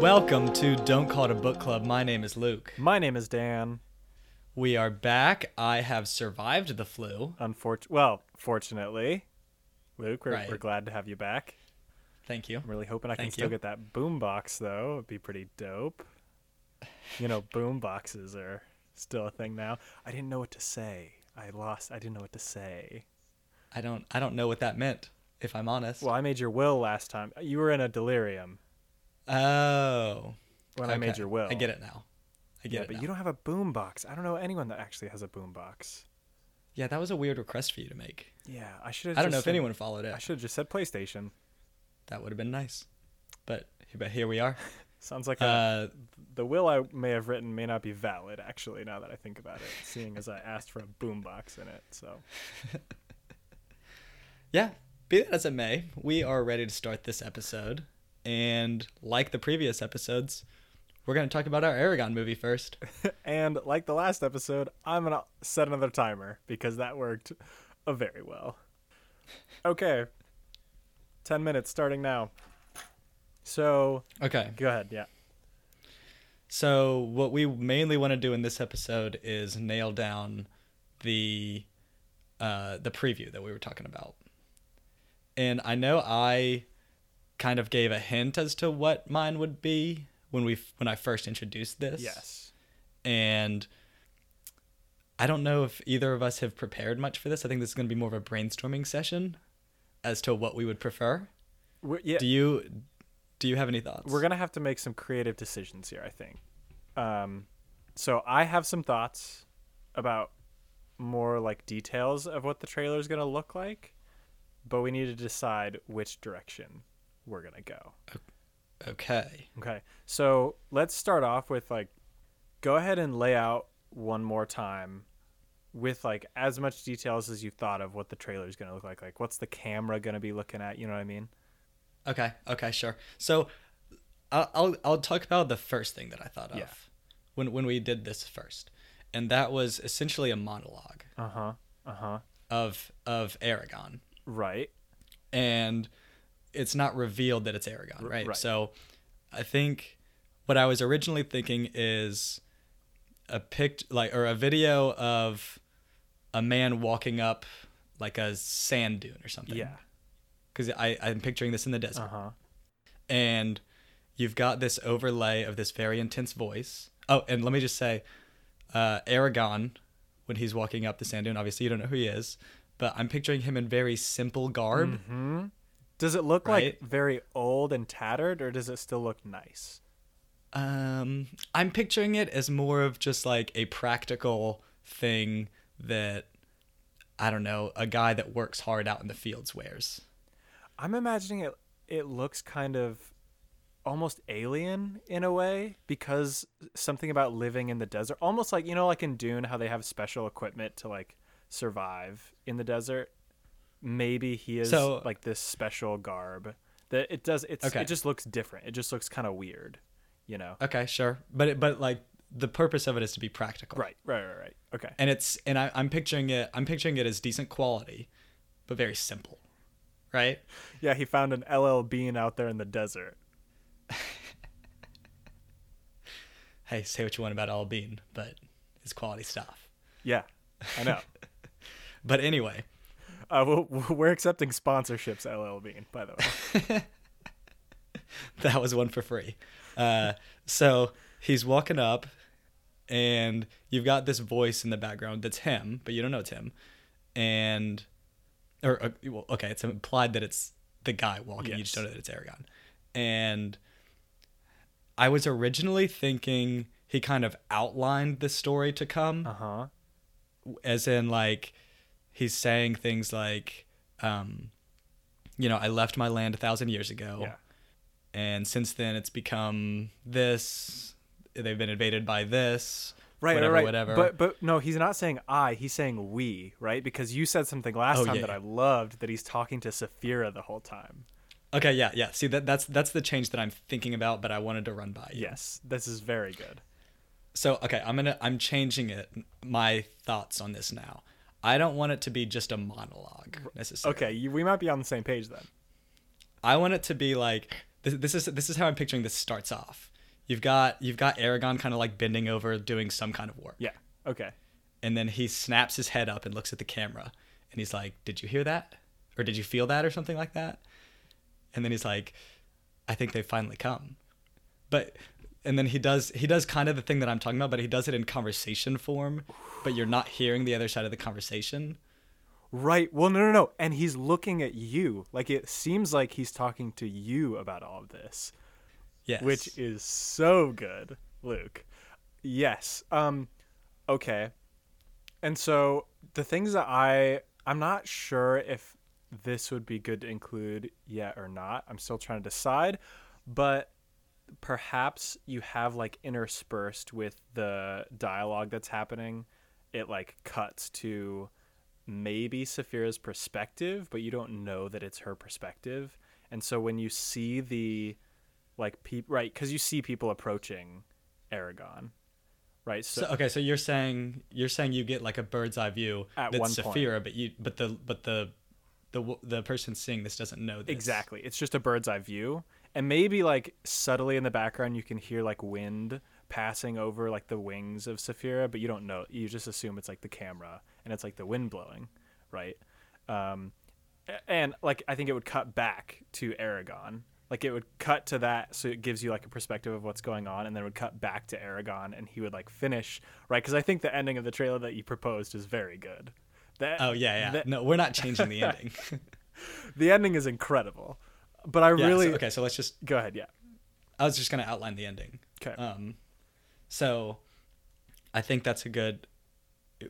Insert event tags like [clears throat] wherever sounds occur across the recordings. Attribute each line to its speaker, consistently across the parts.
Speaker 1: Welcome to Don't Call It a Book Club. My name is Luke.
Speaker 2: My name is Dan.
Speaker 1: We are back. I have survived the flu.
Speaker 2: Unfortunately, well, fortunately, Luke, we're,
Speaker 1: Right.
Speaker 2: we're glad to have you back.
Speaker 1: Thank you.
Speaker 2: I'm really hoping I can
Speaker 1: Thank
Speaker 2: still
Speaker 1: you.
Speaker 2: get that boom box though. It'd be pretty dope. You know, [laughs] boom boxes are still a thing now. I didn't know what to say. I lost. I didn't know what to say.
Speaker 1: I don't I don't know what that meant, if I'm honest.
Speaker 2: Well, I made your will last time. You were in a delirium
Speaker 1: Oh.
Speaker 2: when I made your will.
Speaker 1: I get it now. I get
Speaker 2: Yeah,
Speaker 1: it.
Speaker 2: but
Speaker 1: now.
Speaker 2: you don't have a boom box. I don't know anyone that actually has a boom box.
Speaker 1: Yeah, that was a weird request for you to make.
Speaker 2: Yeah, I should. have
Speaker 1: I don't know if anyone followed it.
Speaker 2: I should have just said PlayStation.
Speaker 1: That would have been nice. But but here we are. [laughs]
Speaker 2: Sounds like a,
Speaker 1: Uh
Speaker 2: the will I may have written may not be valid. Actually, now that I think about it, seeing as I asked for a boom box in it. So [laughs]
Speaker 1: yeah, be that as it may, we are ready to start this episode. And like the previous episodes, we're going to talk about our Eragon movie first. [laughs]
Speaker 2: and like the last episode, I'm gonna set another timer because that worked uh, very well. Okay, ten minutes starting now. So
Speaker 1: Okay.
Speaker 2: go ahead. Yeah.
Speaker 1: So what we mainly want to do in this episode is nail down the uh, the preview that we were talking about. And I know I kind of gave a hint as to what mine would be when we when I first introduced this.
Speaker 2: Yes.
Speaker 1: And I don't know if either of us have prepared much for this. I think this is going to be more of a brainstorming session as to what we would prefer.
Speaker 2: We're, yeah.
Speaker 1: Do you do you have any thoughts?
Speaker 2: We're gonna have to make some creative decisions here, I think. Um, so I have some thoughts about more like details of what the trailer is gonna look like, but we need to decide which direction we're gonna go.
Speaker 1: okay.
Speaker 2: Okay, so let's start off with like, go ahead and lay out one more time with like as much details as you thought of what the trailer is gonna look like. Like, what's the camera gonna be looking at? You know what I mean?
Speaker 1: Okay. Okay. Sure. So, I'll I'll, I'll talk about the first thing that I thought of
Speaker 2: Yeah.
Speaker 1: when when we did this first, and that was essentially a monologue
Speaker 2: Uh huh. Uh huh.
Speaker 1: of of Eragon,
Speaker 2: Right.
Speaker 1: and it's not revealed that it's
Speaker 2: Eragon,
Speaker 1: right?
Speaker 2: right.
Speaker 1: So, I think what I was originally thinking is a pict like or a video of a man walking up like a sand dune or something.
Speaker 2: Yeah.
Speaker 1: Because I I'm picturing this in the desert.
Speaker 2: Uh huh.
Speaker 1: and you've got this overlay of this very intense voice. Oh, and let me just say, uh, Eragon, when he's walking up the sand dune, obviously you don't know who he is, but I'm picturing him in very simple garb.
Speaker 2: Hmm. Does it look
Speaker 1: Right?
Speaker 2: like very old and tattered, or does it still look nice?
Speaker 1: Um, I'm picturing it as more of just like a practical thing that I don't know, a guy that works hard out in the fields wears.
Speaker 2: I'm imagining it. It looks kind of almost alien in a way because something about living in the desert, almost like you know, like in Dune, how they have special equipment to like survive in the desert. Maybe he is
Speaker 1: So-
Speaker 2: like this special garb that it does. It's
Speaker 1: Okay.
Speaker 2: it just looks different. It just looks kind of weird, you know.
Speaker 1: Okay, sure, but it, but like the purpose of it is to be practical.
Speaker 2: Right. Right. Right. Right. Okay.
Speaker 1: and it's and I, I'm picturing it. I'm picturing it as decent quality, but very simple, right?
Speaker 2: Yeah, he found an LL Bean out there in the desert. [laughs]
Speaker 1: Hey, say what you want about Al Bean, but it's quality stuff.
Speaker 2: Yeah, I know. [laughs]
Speaker 1: But anyway,
Speaker 2: Uh, we'll, we're accepting sponsorships, LL Bean, by the way. [laughs]
Speaker 1: that was one for free. Uh, so he's walking up, and you've got this voice in the background that's him, but you don't know it's him, and or uh, well, okay, it's implied that it's the guy walking. You just don't know that it's Eragon, and I was originally thinking he kind of outlined the story to come.
Speaker 2: Uh huh.
Speaker 1: as in like he's saying things like um you know i left my land a thousand years ago
Speaker 2: Yeah.
Speaker 1: and since then it's become this they've been invaded by this
Speaker 2: Right,
Speaker 1: whatever,
Speaker 2: right,
Speaker 1: whatever
Speaker 2: But but no, he's not saying I. He's saying we, right? Because you said something last
Speaker 1: Oh,
Speaker 2: time
Speaker 1: yeah,
Speaker 2: that
Speaker 1: yeah.
Speaker 2: I loved that he's talking to Saphira the whole time.
Speaker 1: okay yeah yeah see that that's that's the change that i'm thinking about but i wanted to run by you
Speaker 2: Yes, this is very good.
Speaker 1: so okay i'm gonna i'm changing it my thoughts on this now I don't want it to be just a monologue necessarily.
Speaker 2: Okay, you, we might be on the same page then.
Speaker 1: I want it to be like this, this is this is how I'm picturing this starts off. You've got you've got Eragon kind of like bending over doing some kind of work.
Speaker 2: Yeah. Okay.
Speaker 1: And then he snaps his head up and looks at the camera and he's like, "Did you hear that? Or did you feel that or something like that?" And then he's like, "I think they've finally come." But and then he does he does kind of the thing that I'm talking about, but he does it in conversation form, but you're not hearing the other side of the conversation.
Speaker 2: Right. Well, no, no, no. And he's looking at you. Like it seems like he's talking to you about all of this,
Speaker 1: Yes.
Speaker 2: which is so good, Luke. Yes. Um okay. And so the things that I I'm not sure if this would be good to include yet or not. I'm still trying to decide, but perhaps you have like interspersed with the dialogue that's happening, it like cuts to maybe Saphira's perspective, but you don't know that it's her perspective. And so when you see the like people right cuz you see people approaching Eragon, right?
Speaker 1: So, okay, so you're saying you're saying you get like a bird's eye view
Speaker 2: At
Speaker 1: that's
Speaker 2: one point.
Speaker 1: Saphira, but you but the but the the the person seeing this doesn't know this.
Speaker 2: Exactly. It's just a bird's eye view. And maybe like subtly in the background you can hear like wind passing over like the wings of Saphira, but you don't know. You just assume it's like the camera and it's like the wind blowing, right? Um and like I think it would cut back to Eragon. Like it would cut to that so it gives you like a perspective of what's going on and then it would cut back to Eragon and he would like finish, right? Cuz I think the ending of the trailer that you proposed is very good. That
Speaker 1: Oh yeah, yeah.
Speaker 2: that-
Speaker 1: no, we're not changing the ending. [laughs]
Speaker 2: the ending is incredible. But I
Speaker 1: Yeah, so-
Speaker 2: really
Speaker 1: okay. So let's just.
Speaker 2: go ahead, yeah.
Speaker 1: I was just gonna outline the ending.
Speaker 2: Okay.
Speaker 1: Um, so I think that's a good.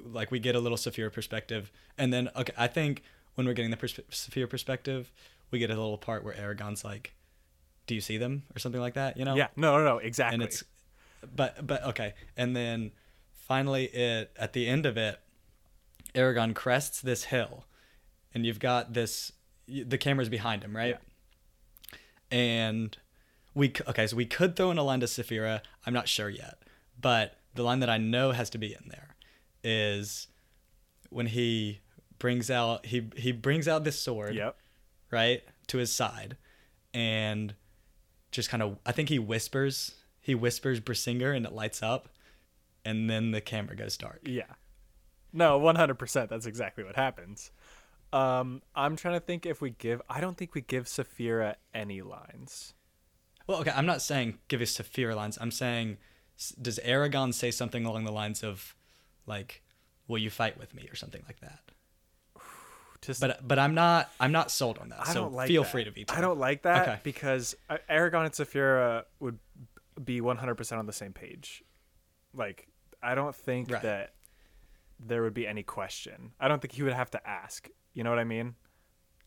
Speaker 1: Like we get a little Saphira perspective, and then okay, I think when we're getting the Saphira perspective, we get a little part where Eragon's like, "Do you see them?" or something like that. You know.
Speaker 2: Yeah, no, no, no, exactly.
Speaker 1: and it's but but okay and then finally it at the end of it Eragon crests this hill and you've got this the camera's behind him right and we okay so we could throw in a line to Saphira. i'm not sure yet but the line that i know has to be in there is when he brings out he he brings out this sword
Speaker 2: Yep.
Speaker 1: right to his side and just kind of i think he whispers he whispers Brisingr and it lights up and then the camera goes dark
Speaker 2: Yeah. No, one hundred percent. That's exactly what happens. Um, I'm trying to think if we give. I don't think we give Saphira any lines.
Speaker 1: well okay i'm not saying give us Saphira lines i'm saying does Eragon say something along the lines of like will you fight with me or something like that [sighs]
Speaker 2: Just,
Speaker 1: but but i'm not i'm not sold on that
Speaker 2: I
Speaker 1: so
Speaker 2: don't like
Speaker 1: feel
Speaker 2: that.
Speaker 1: free to veto
Speaker 2: I don't like that
Speaker 1: Okay.
Speaker 2: because uh, Eragon and Saphira would be one hundred percent on the same page. Like, I don't think
Speaker 1: Right.
Speaker 2: that there would be any question. I don't think he would have to ask. You know what I mean?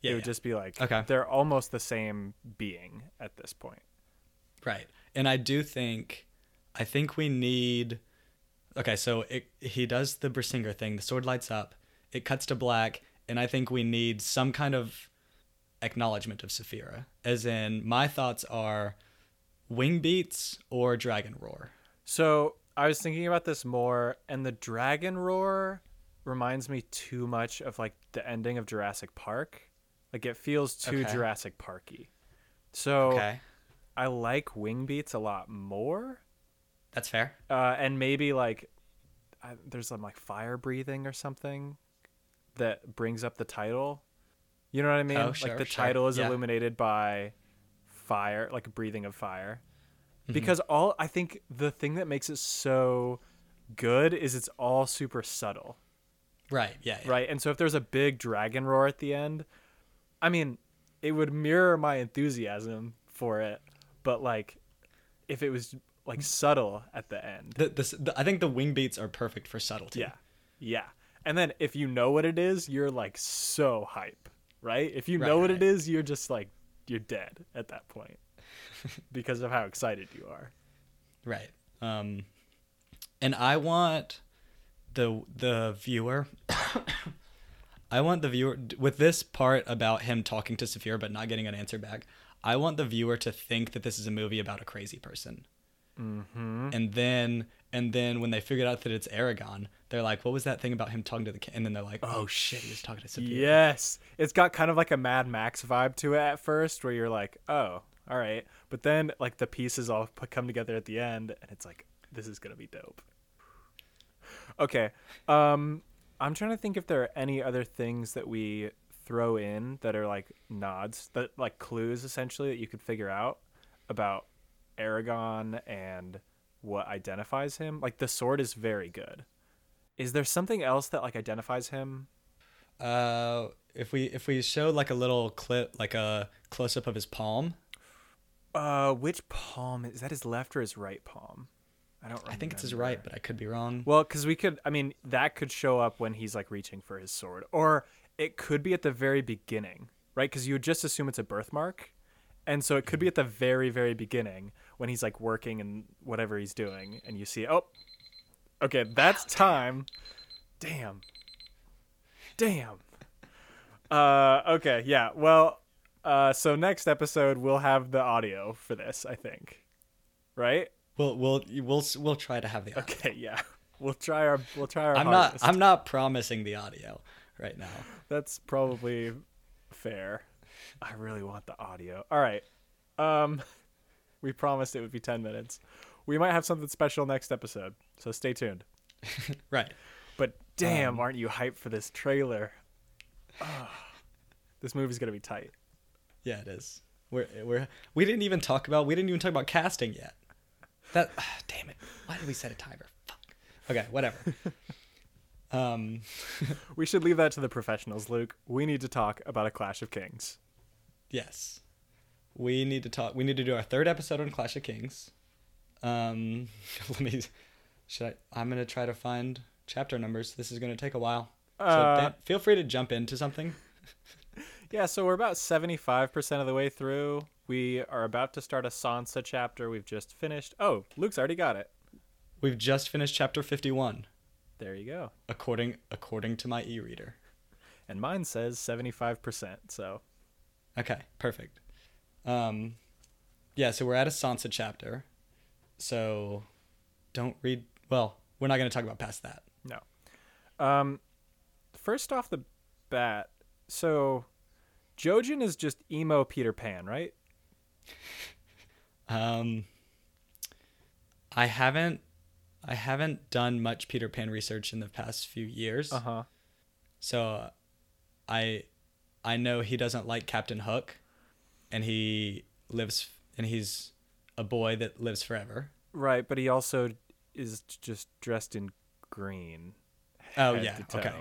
Speaker 1: yeah,
Speaker 2: it would
Speaker 1: yeah.
Speaker 2: just be like,
Speaker 1: Okay.
Speaker 2: they're almost the same being at this point.
Speaker 1: Right. And I do think I think we need Okay, so it he does the Brisingr thing, the sword lights up, it cuts to black, and I think we need some kind of acknowledgement of Saphira. As in my thoughts are wing beats or dragon roar.
Speaker 2: So I was thinking about this more, and the dragon roar reminds me too much of like the ending of Jurassic Park. Like it feels too
Speaker 1: Okay.
Speaker 2: Jurassic Parky. So
Speaker 1: Okay.
Speaker 2: I like wing beats a lot more,
Speaker 1: That's fair.
Speaker 2: uh, and maybe like I, there's some like fire breathing or something that brings up the title. You know what I mean?
Speaker 1: Oh,
Speaker 2: like the
Speaker 1: sure.
Speaker 2: title is
Speaker 1: Yeah.
Speaker 2: illuminated by fire, like a breathing of fire.
Speaker 1: Mm-hmm.
Speaker 2: Because all I think the thing that makes it so good is it's all super subtle,
Speaker 1: Right. Yeah. yeah.
Speaker 2: right? And so if there's a big dragon roar at the end, I mean, it would mirror my enthusiasm for it, but like if it was like subtle at the end.
Speaker 1: The, the, the, I think the wing beats are perfect for subtlety.
Speaker 2: Yeah. Yeah. And then if you know what it is, you're like so hype, right? If you
Speaker 1: Right,
Speaker 2: know what
Speaker 1: right.
Speaker 2: it is, you're just like you're dead at that point [laughs] because of how excited you are.
Speaker 1: Right. Um, and I want the the viewer. [coughs] I want the viewer with this part about him talking to Saphira but not getting an answer back. I want the viewer to think that this is a movie about a crazy person. Mm-hmm. And then And then when they figured out that it's Eragon, they're like, "What was that thing about him talking to the?" King? And then they're like, "Oh shit, he was talking to Saphira."
Speaker 2: Yes. It's got kind of like a Mad Max vibe to it at first where you're like, "Oh, all right." But then like the pieces all come together at the end and it's like this is going to be dope. Okay. Um I'm trying to think if there are any other things that we throw in that are like nods, that like clues essentially that you could figure out about Eragon and what identifies him. Like the sword is very good. Is there something else that like identifies him?
Speaker 1: Uh, if we if we showed like a little clip, like a close up of his palm,
Speaker 2: Uh, which palm is that? His left or his right palm? I don't. Remember.
Speaker 1: I think it's his right, but I could be wrong.
Speaker 2: Well, because we could. I mean, that could show up when he's like reaching for his sword, or it could be at the very beginning, right? Because you would just assume it's a birthmark, and so it could be at the very, very beginning when he's like working and whatever he's doing, and you see, oh, okay, that's time. Damn. Damn. Uh, okay, yeah. Well, uh, so next episode we'll have the audio for this, I think. Right?
Speaker 1: We'll we'll we'll we'll try to have the. Audio.
Speaker 2: Okay, yeah. We'll try our we'll try our
Speaker 1: I'm not. I'm not promising the audio right now.
Speaker 2: That's probably fair. I really want the audio. All right. Um we promised it would be 10 minutes. We might have something special next episode, so stay tuned. [laughs]
Speaker 1: Right.
Speaker 2: But damn,
Speaker 1: Um,
Speaker 2: aren't you hyped for this trailer? This movie's going to be tight.
Speaker 1: Yeah, it is. We're we're we didn't even talk about we didn't even talk about casting yet. That [sighs] damn it. Why did we set a timer? Fuck. Okay, whatever. [laughs] um [laughs]
Speaker 2: We should leave that to the professionals, Luke. We need to talk about a Clash of Kings.
Speaker 1: yes. We need to talk we need to do our third episode on Clash of Kings. Um [laughs] let me should I I'm going to try to find chapter numbers. This is going to take a while. So
Speaker 2: Uh,
Speaker 1: Dan, feel free to jump into something.
Speaker 2: Yeah, so we're about 75% of the way through. We are about to start a Sansa chapter. We've just finished. Oh, Luke's already got it.
Speaker 1: We've just finished chapter 51
Speaker 2: There you go.
Speaker 1: according according to my e-reader.
Speaker 2: And mine says 75%. So,
Speaker 1: Okay, perfect. Um, yeah, so we're at a Sansa chapter. So don't read. Well, we're not going to talk about past that.
Speaker 2: no. Um, first off the bat, so Jojen is just emo Peter Pan, right?
Speaker 1: Um, I haven't. I haven't done much Peter Pan research in the past few years.
Speaker 2: Uh huh.
Speaker 1: So I I know he doesn't like Captain Hook and he lives and he's a boy that lives forever.
Speaker 2: Right, but he also is just dressed in green.
Speaker 1: Oh yeah, okay.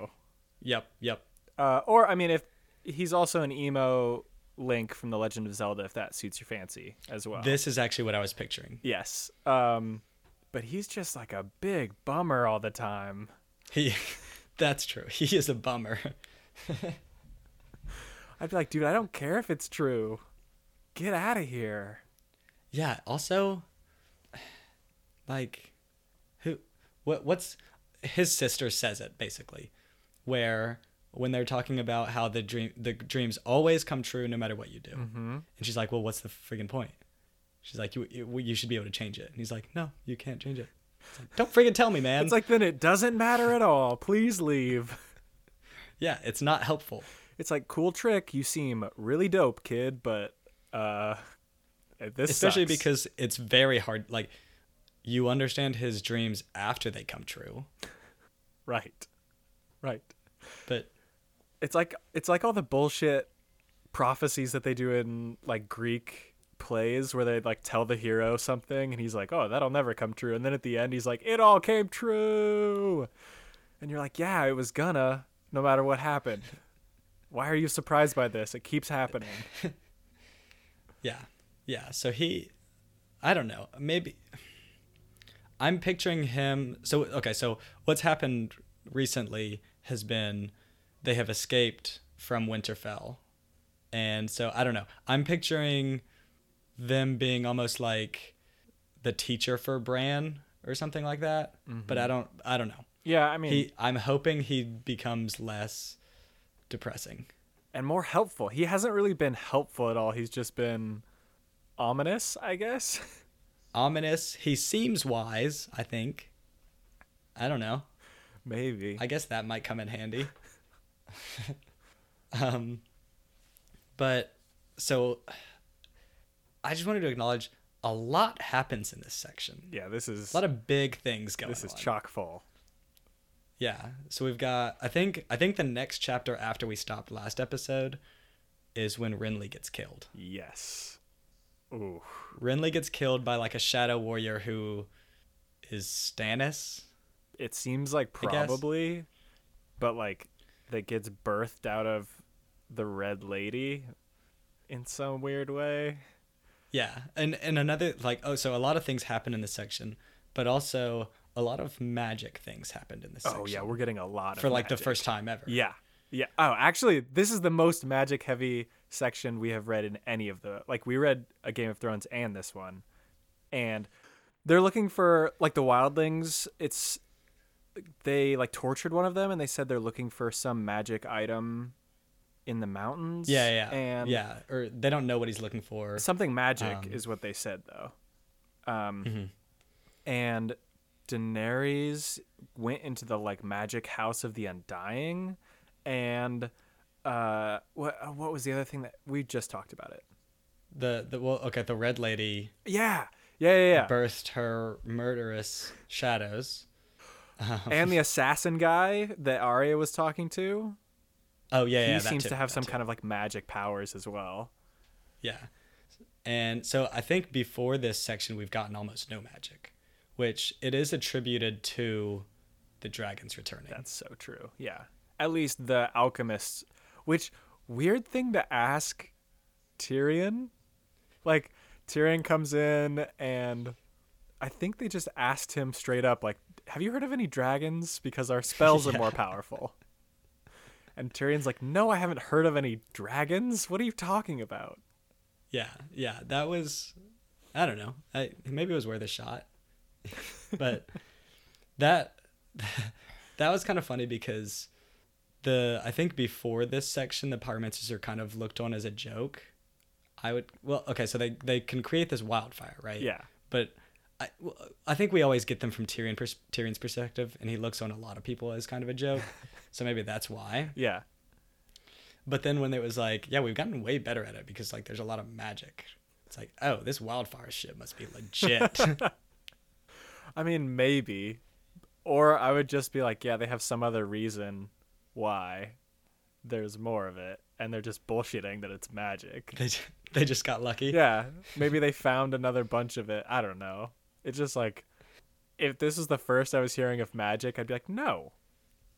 Speaker 1: Yep, yep.
Speaker 2: Uh, or I mean, if he's also an emo Link from The Legend of Zelda, if that suits your fancy as well.
Speaker 1: This is actually what I was picturing.
Speaker 2: Yes. Um, but he's just like a big bummer all the time.
Speaker 1: He [laughs] That's true. He is a bummer. [laughs]
Speaker 2: I'd be like, dude, I don't care if it's true. Get out of here.
Speaker 1: Yeah, also like who what what's his sister says it basically where when they're talking about how the dream the dreams always come true no matter what you do.
Speaker 2: Mm-hmm.
Speaker 1: And she's like, "Well, what's the freaking point?" She's like, "You you, you should be able to change it." And he's like, "No, you can't change it." Like, Don't freaking tell me, [laughs] man.
Speaker 2: It's like, then it doesn't matter at all. Please leave. [laughs]
Speaker 1: yeah, it's not helpful.
Speaker 2: It's like, cool trick. You seem really dope, kid, but, uh, this
Speaker 1: Especially
Speaker 2: sucks.
Speaker 1: because it's very hard like you understand his dreams after they come true. [laughs]
Speaker 2: Right. Right. It's like it's like all the bullshit prophecies that they do in like Greek plays where they like tell the hero something and he's like, "Oh, that'll never come true." And then at the end he's like, "It all came true." And you're like, "Yeah, it was gonna no matter what happened." Why are you surprised by this? It keeps happening. [laughs]
Speaker 1: Yeah. Yeah. So he, I don't know. Maybe I'm picturing him. So, okay. So what's happened recently has been they have escaped from Winterfell. And so I don't know. I'm picturing them being almost like the teacher for Bran or something like that. But I mm-hmm. don't, I don't know.
Speaker 2: Yeah, I mean,
Speaker 1: He, I'm hoping he becomes less depressing.
Speaker 2: and more helpful. He hasn't really been helpful at all. He's just been ominous, I guess. [laughs]
Speaker 1: Ominous. He seems wise, I think. I don't know.
Speaker 2: Maybe.
Speaker 1: I guess that might come in handy. [laughs] um, but so I just wanted to acknowledge a lot happens in this section.
Speaker 2: yeah, this is
Speaker 1: A lot of big things going on.
Speaker 2: this is
Speaker 1: on.
Speaker 2: chock full.
Speaker 1: Yeah. So we've got I think I think the next chapter after we stopped last episode is when Renly gets killed.
Speaker 2: Yes. Ooh.
Speaker 1: Renly gets killed by like a shadow warrior who is Stannis.
Speaker 2: It seems like probably, but like that gets birthed out of the Red Lady in some weird way.
Speaker 1: Yeah. And and another like oh so a lot of things happen in this section, but also a lot of magic things happened in this section.
Speaker 2: Oh yeah, we're getting a lot of
Speaker 1: for like the first time ever.
Speaker 2: Yeah. Yeah. Oh, actually, this is the most magic heavy section we have read in any of the like we read a Game of Thrones and this one. And they're looking for like the wildlings, it's they like tortured one of them and they said they're looking for some magic item in the mountains.
Speaker 1: Yeah, yeah.
Speaker 2: And
Speaker 1: yeah, or they don't know what he's looking for.
Speaker 2: something magic
Speaker 1: Um,
Speaker 2: is what they said though. Um
Speaker 1: Mhm.
Speaker 2: and Daenerys went into the like magic house of the undying and uh what uh, what was the other thing that we just talked about it
Speaker 1: The the well okay, the red lady
Speaker 2: yeah yeah yeah, yeah.
Speaker 1: birthed her murderous shadows. Um, [laughs]
Speaker 2: and the assassin guy that Arya was talking to
Speaker 1: oh yeah,
Speaker 2: he
Speaker 1: yeah,
Speaker 2: seems
Speaker 1: too,
Speaker 2: to have some
Speaker 1: too.
Speaker 2: kind of like magic powers as well
Speaker 1: Yeah. And so I think before this section we've gotten almost no magic, which it is attributed to the dragons returning.
Speaker 2: that's so true yeah at least the alchemists which weird thing to ask Tyrion like Tyrion comes in and I think they just asked him straight up like have you heard of any dragons because our [laughs] spells are more powerful and Tyrion's like no I haven't heard of any dragons what are you talking about
Speaker 1: Yeah, yeah, that was I don't know. I maybe it was worth a shot. but [laughs] that [laughs] that was kind of funny because the I think before this section the pyromancers are kind of looked on as a joke. I would well okay, so they they can create this wildfire, right?
Speaker 2: yeah
Speaker 1: But I, I think we always get them from Tyrion pers- Tyrion's perspective, and he looks on a lot of people as kind of a joke. [laughs] so maybe that's why.
Speaker 2: yeah
Speaker 1: But then when it was like, yeah, we've gotten way better at it because like there's a lot of magic. It's like, oh, this wildfire shit must be legit. [laughs]
Speaker 2: I mean maybe or I would just be like yeah they have some other reason why there's more of it and they're just bullshitting that it's magic
Speaker 1: they they just got lucky.
Speaker 2: yeah maybe they found another bunch of it i don't know it's just like if this was the first i was hearing of magic i'd be like no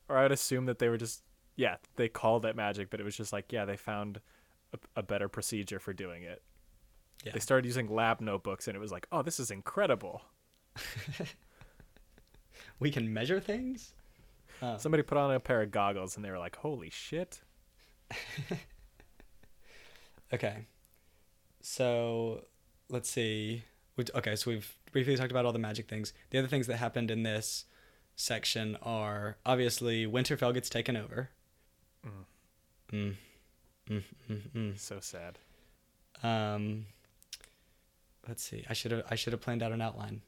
Speaker 2: or i'd assume that they were just yeah they called it magic but it was just like yeah they found a, a better procedure for doing it
Speaker 1: Yeah.
Speaker 2: they started using lab notebooks and it was like oh this is incredible [laughs]
Speaker 1: We can measure things. Oh.
Speaker 2: somebody put on a pair of goggles and they were like holy shit [laughs]
Speaker 1: Okay. So let's see. We- Okay, so we've briefly talked about all the magic things. The other things that happened in this section are obviously Winterfell gets taken over.
Speaker 2: Mm.
Speaker 1: Mm. Mm, mm, mm.
Speaker 2: so sad
Speaker 1: Um, let's see. I should have I should have planned out an outline.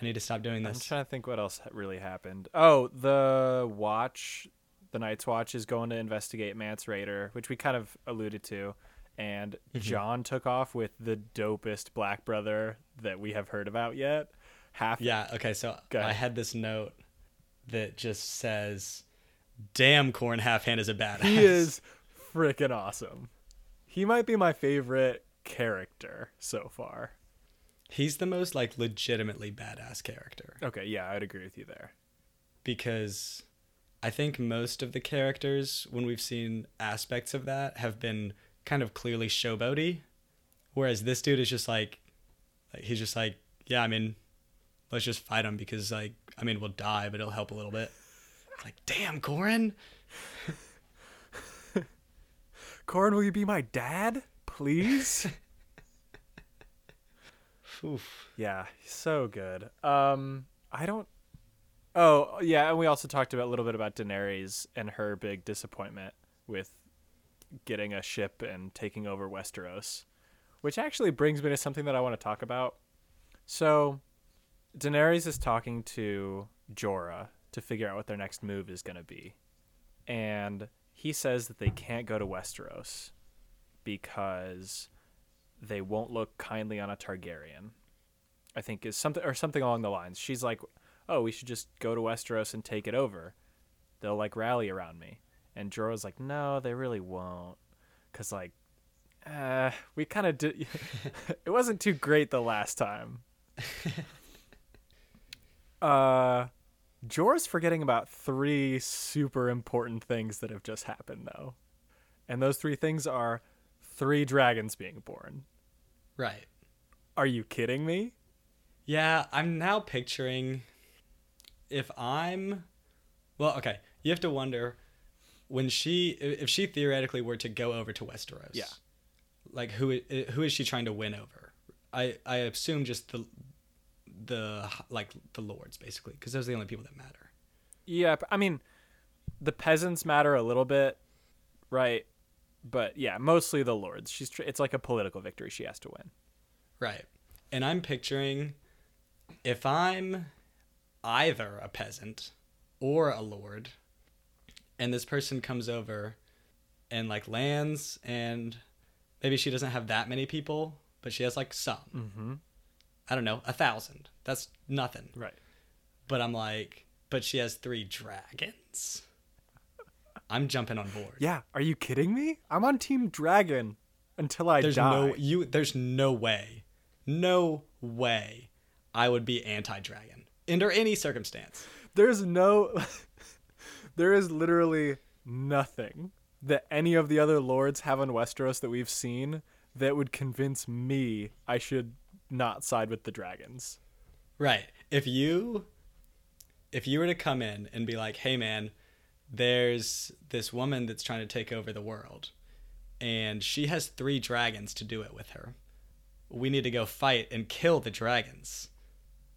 Speaker 1: I need to stop doing this.
Speaker 2: i'm trying to think what else really happened oh the watch the night's watch is going to investigate Mance Rayder which we kind of alluded to and
Speaker 1: Mhm.
Speaker 2: Jon took off with the dopest black brother that we have heard about yet half
Speaker 1: Yeah. Okay. So I had this note that just says, "Damn, Qhorin Halfhand is a badass."
Speaker 2: he is freaking awesome he might be my favorite character so far
Speaker 1: He's the most like legitimately badass character
Speaker 2: okay yeah i'd agree with you there
Speaker 1: because I think most of the characters, when we've seen aspects of that, have been kind of clearly showboaty, whereas this dude is just like, like he's just like, yeah, I mean, let's just fight him because like, I mean, we'll die, but it'll help a little bit. It's like, damn, Qhorin.
Speaker 2: Qhorin, will you be my dad please [laughs]
Speaker 1: Oof.
Speaker 2: Yeah, so good. Um, I don't. Oh, yeah, and we also talked about a little bit about Daenerys and her big disappointment with getting a ship and taking over Westeros, which actually brings me to something that I want to talk about. So, Daenerys is talking to Jorah, to figure out what their next move is going to be. And he says that they can't go to Westeros because they won't look kindly on a Targaryen. I think is something or something along the lines. She's like, "Oh, we should just go to Westeros and take it over. They'll like rally around me." And Jorah's like, "No, they really won't, cause like, uh, we kind of did. [laughs] it wasn't too great the last time." [laughs] uh, Jorah's forgetting about three super important things that have just happened though, and those three things are three dragons being born.
Speaker 1: Right.
Speaker 2: Are you kidding me?
Speaker 1: Yeah, I'm now picturing if I'm well, okay, you have to wonder when she if she theoretically were to go over to Westeros.
Speaker 2: Yeah.
Speaker 1: Like who who is she trying to win over? I I assume just the the like the lords basically because those are the only people that matter.
Speaker 2: Yeah, I mean, the peasants matter a little bit, right? But yeah, mostly the lords. She's tr- it's like a political victory she has to win.
Speaker 1: Right. And I'm picturing if I'm either a peasant or a lord and this person comes over and like lands and maybe she doesn't have that many people, but she has like some.
Speaker 2: Mm-hmm.
Speaker 1: I don't know, a thousand. That's nothing.
Speaker 2: Right.
Speaker 1: But I'm like, but she has three dragons. I'm jumping on board.
Speaker 2: Yeah. Are you kidding me? I'm on Team Dragon until I
Speaker 1: there's
Speaker 2: die.
Speaker 1: no you. There's no way, no way, I would be anti-dragon under any circumstance.
Speaker 2: There's no. There is literally nothing that any of the other lords have on Westeros that we've seen that would convince me I should not side with the dragons.
Speaker 1: Right. If you if you were to come in and be like, "Hey man, there's this woman that's trying to take over the world and she has 3 dragons to do it with her. We need to go fight and kill the dragons."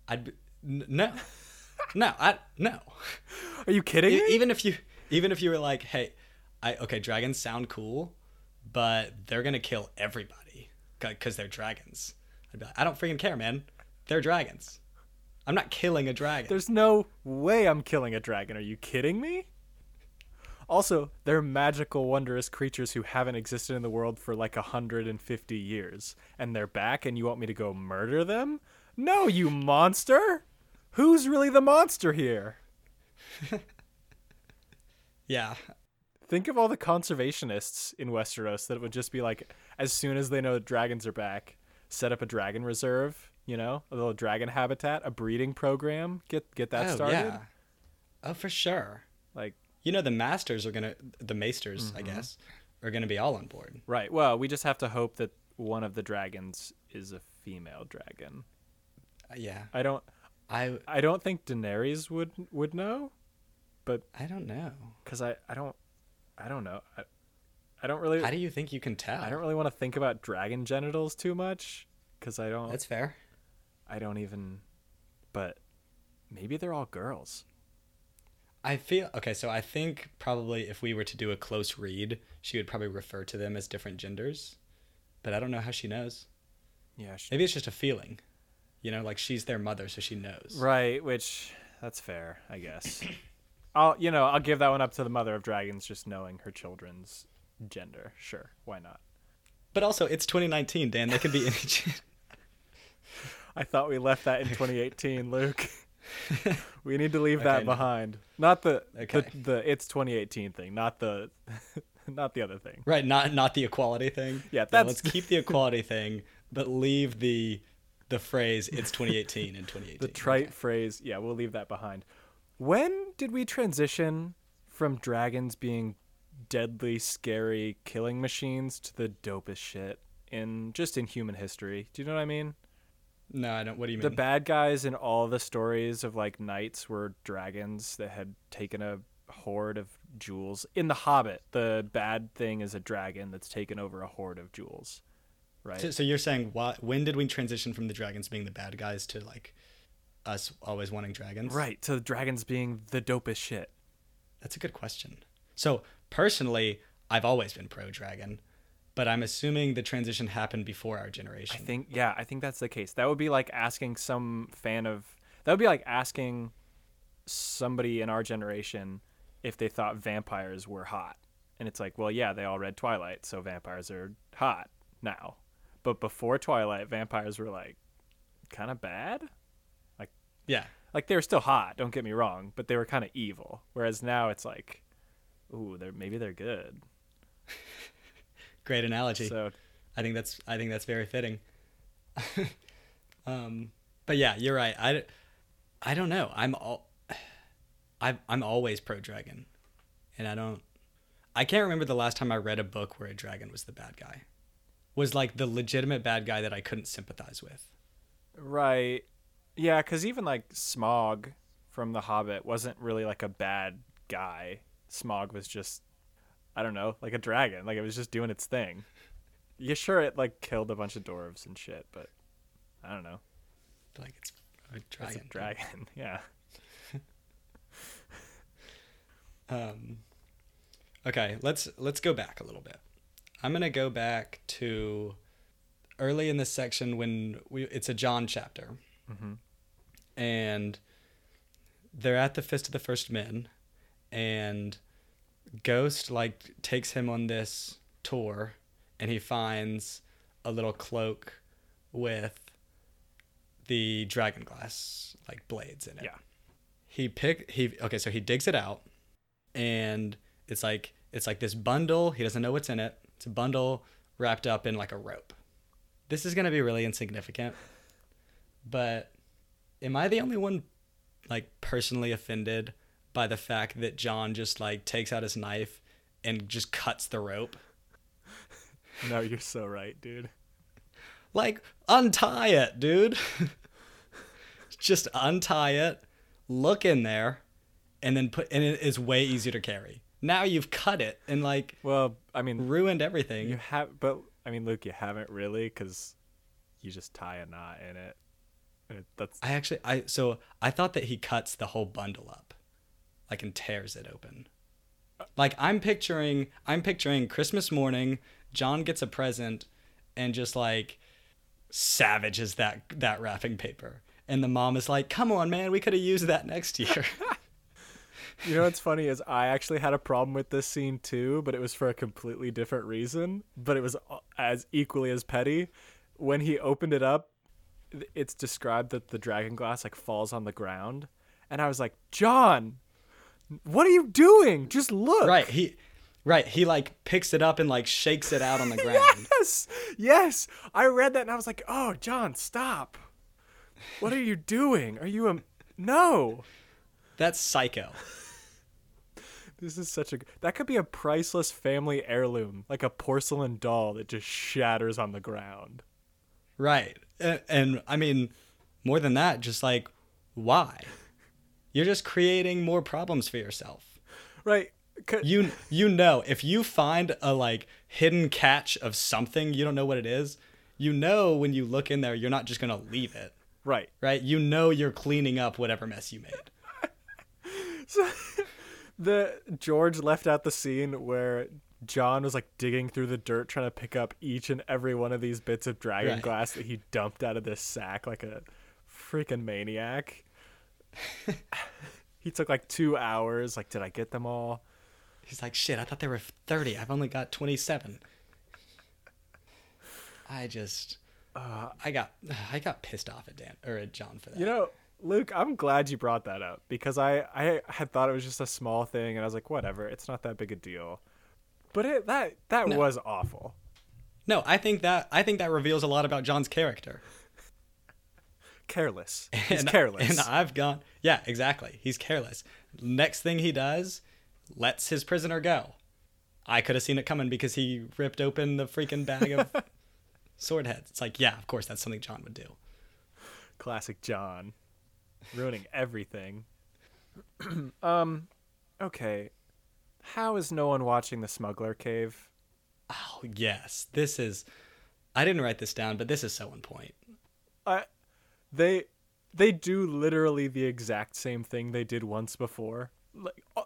Speaker 1: I'd be, n- no. No, I no.
Speaker 2: Are you kidding
Speaker 1: E-
Speaker 2: me?
Speaker 1: even if you even if you were like, "Hey, I okay, dragons sound cool, but they're to kill everybody cuz they're dragons." I'd be like, "I don't freaking care, man. They're dragons." I'm not killing a dragon.
Speaker 2: There's no way I'm killing a dragon. Are you kidding me? Also, they're magical, wondrous creatures who haven't existed in the world for like 150 years. And they're back, and you want me to go murder them? No, you monster! Who's really the monster here? [laughs]
Speaker 1: yeah.
Speaker 2: Think of all the conservationists in Westeros that would just be like, as soon as they know that dragons are back, set up a dragon reserve, you know, a little dragon habitat, a breeding program, get get that
Speaker 1: oh,
Speaker 2: started.
Speaker 1: yeah. Oh, for sure.
Speaker 2: Like,
Speaker 1: You know the masters are going to the maesters, I guess, are going to be all on board.
Speaker 2: Right. Well, we just have to hope that one of the dragons is a female dragon.
Speaker 1: Uh, yeah.
Speaker 2: I don't.
Speaker 1: I
Speaker 2: I don't think Daenerys would would know, but
Speaker 1: I don't know.
Speaker 2: because I I don't I don't know. I, I don't really
Speaker 1: How do you think you can tell?
Speaker 2: I don't really want to think about dragon genitals too much because I don't
Speaker 1: That's fair.
Speaker 2: I don't even. But maybe they're all girls.
Speaker 1: I feel okay. So I think probably if we were to do a close read, she would probably refer to them as different genders, but I don't know how she knows.
Speaker 2: Yeah. Sh-
Speaker 1: Maybe it's just a feeling, you know, like she's their mother, so she knows.
Speaker 2: right. Which that's fair, I guess. [coughs] I'll you know I'll give that one up to the mother of dragons, just knowing her children's gender. Sure, why not?
Speaker 1: But also, it's 2019, Dan. They could be [laughs] any.
Speaker 2: I thought we left that in 2018, Luke. [laughs] we need to leave that
Speaker 1: no.
Speaker 2: behind. Not the,
Speaker 1: Okay.
Speaker 2: the the it's 2018 thing, not the [laughs] not the other thing.
Speaker 1: right, not not the equality thing.
Speaker 2: Yeah,
Speaker 1: No, let's keep the equality thing, but leave the the phrase "it's 2018" in 2018.
Speaker 2: The trite phrase, yeah, we'll leave that behind. When did we transition from dragons being deadly, scary killing machines to the dopest shit in just in human history? Do you know what I mean?
Speaker 1: No, I don't. What do you mean?
Speaker 2: The bad guys in all the stories of like knights were dragons that had taken a horde of jewels. In The Hobbit, the bad thing is a dragon that's taken over a horde of jewels. Right?
Speaker 1: So, so you're saying why, when did we transition from the dragons being the bad guys to like us always wanting dragons?
Speaker 2: right, to the dragons being the dopest shit.
Speaker 1: That's a good question. So personally, I've always been pro dragon, but I'm assuming the transition happened before our generation.
Speaker 2: I think yeah, I think that's the case. That would be like asking some fan of that would be like asking somebody in our generation if they thought vampires were hot. And it's like, well, yeah, they all read Twilight, so vampires are hot now. But before Twilight, vampires were like kind of bad.
Speaker 1: Like yeah.
Speaker 2: Like they were still hot, don't get me wrong, but they were kind of evil. Whereas now it's like, ooh, they're maybe they're good. [laughs]
Speaker 1: Great analogy.
Speaker 2: So
Speaker 1: I think that's I think that's very fitting. [laughs] um, but yeah, you're right. I, I don't know. I'm all, [sighs] I I'm always pro dragon, and I don't. I can't remember the last time I read a book where a dragon was the bad guy, was like the legitimate bad guy that I couldn't sympathize with.
Speaker 2: right, yeah, because even like Smaug from The Hobbit wasn't really like a bad guy. Smaug was just, I don't know, like a dragon. Like it was just doing its thing. Yeah, sure, it like killed a bunch of dwarves and shit, but I don't know.
Speaker 1: Like it's a
Speaker 2: It's
Speaker 1: dragon.
Speaker 2: a dragon, [laughs] yeah. [laughs]
Speaker 1: Um, okay, let's let's go back a little bit. I'm gonna go back to early in this section when we it's a Jon chapter,
Speaker 2: Mm-hmm.
Speaker 1: and they're at the Fist of the First Men, and Ghost like takes him on this tour, and he finds a little cloak with the dragon glass like blades in it.
Speaker 2: Yeah.
Speaker 1: He pick he okay, so he digs it out and it's like it's like this bundle, he doesn't know what's in it. It's a bundle wrapped up in like a rope. This is going to be really insignificant. But am I the only one like personally offended by the fact that Jon just like takes out his knife and just cuts the rope?
Speaker 2: No, you're so right, dude.
Speaker 1: Like, untie it, dude. [laughs] Just untie it, look in there, and then put. And it is way easier to carry. Now you've cut it and like
Speaker 2: Well, I mean,
Speaker 1: ruined everything.
Speaker 2: you have, but I mean, Luke, you haven't really because you just tie a knot in it. That's
Speaker 1: I actually, I so I thought that he cuts the whole bundle up, like and tears it open. Like I'm picturing, I'm picturing Christmas morning. Jon gets a present, and just like savages that that wrapping paper. And the mom is like, "Come on, man, we could have used that next year." [laughs]
Speaker 2: You know what's funny is I actually had a problem with this scene too, but it was for a completely different reason. But it was uh, as equally as petty. When he opened it up, it's described that the dragon glass like falls on the ground, and I was like, Jon, what are you doing? Just look.
Speaker 1: right. He, right. He like picks it up and like shakes it out on the [laughs] ground.
Speaker 2: Yes, yes. I read that and I was like, oh, Jon, stop. What are you doing? Are you a no?
Speaker 1: That's psycho.
Speaker 2: This is such a that could be a priceless family heirloom, like a porcelain doll that just shatters on the ground.
Speaker 1: Right. And, and I mean, more than that, just like, why? You're just creating more problems for yourself.
Speaker 2: Right.
Speaker 1: You you know, if you find a like hidden catch of something, you don't know what it is. You know when you look in there, you're not just gonna leave it,
Speaker 2: right.
Speaker 1: right? You know you're cleaning up whatever mess you made. [laughs]
Speaker 2: The George left out the scene where Jon was like digging through the dirt trying to pick up each and every one of these bits of dragon
Speaker 1: Right.
Speaker 2: glass that he dumped out of this sack like a freaking maniac. [laughs] he took like 2 hours. Like did I get them all?
Speaker 1: He's like, shit, I thought there were 30. I've only got 27. I just,
Speaker 2: Uh,
Speaker 1: I got, I got pissed off at Dan or at Jon for that.
Speaker 2: You know, Luke, I'm glad you brought that up because I I had thought it was just a small thing, and I was like, whatever, it's not that big a deal. But it that that
Speaker 1: No.
Speaker 2: was awful.
Speaker 1: No, I think that I think that reveals a lot about Jon's character.
Speaker 2: Careless. [laughs] He's
Speaker 1: and,
Speaker 2: careless.
Speaker 1: And I've gone, yeah, exactly. He's careless. Next thing he does, lets his prisoner go. I could have seen it coming because he ripped open the freaking bag of [laughs] sword heads. It's like, yeah, of course, that's something Jon would do.
Speaker 2: Classic Jon, ruining everything. [clears throat] um, okay. How is no one watching the Smuggler Cave?
Speaker 1: Oh yes, this is. I didn't write this down, but this is so on point.
Speaker 2: I, they, they do literally the exact same thing they did once before. Like, uh,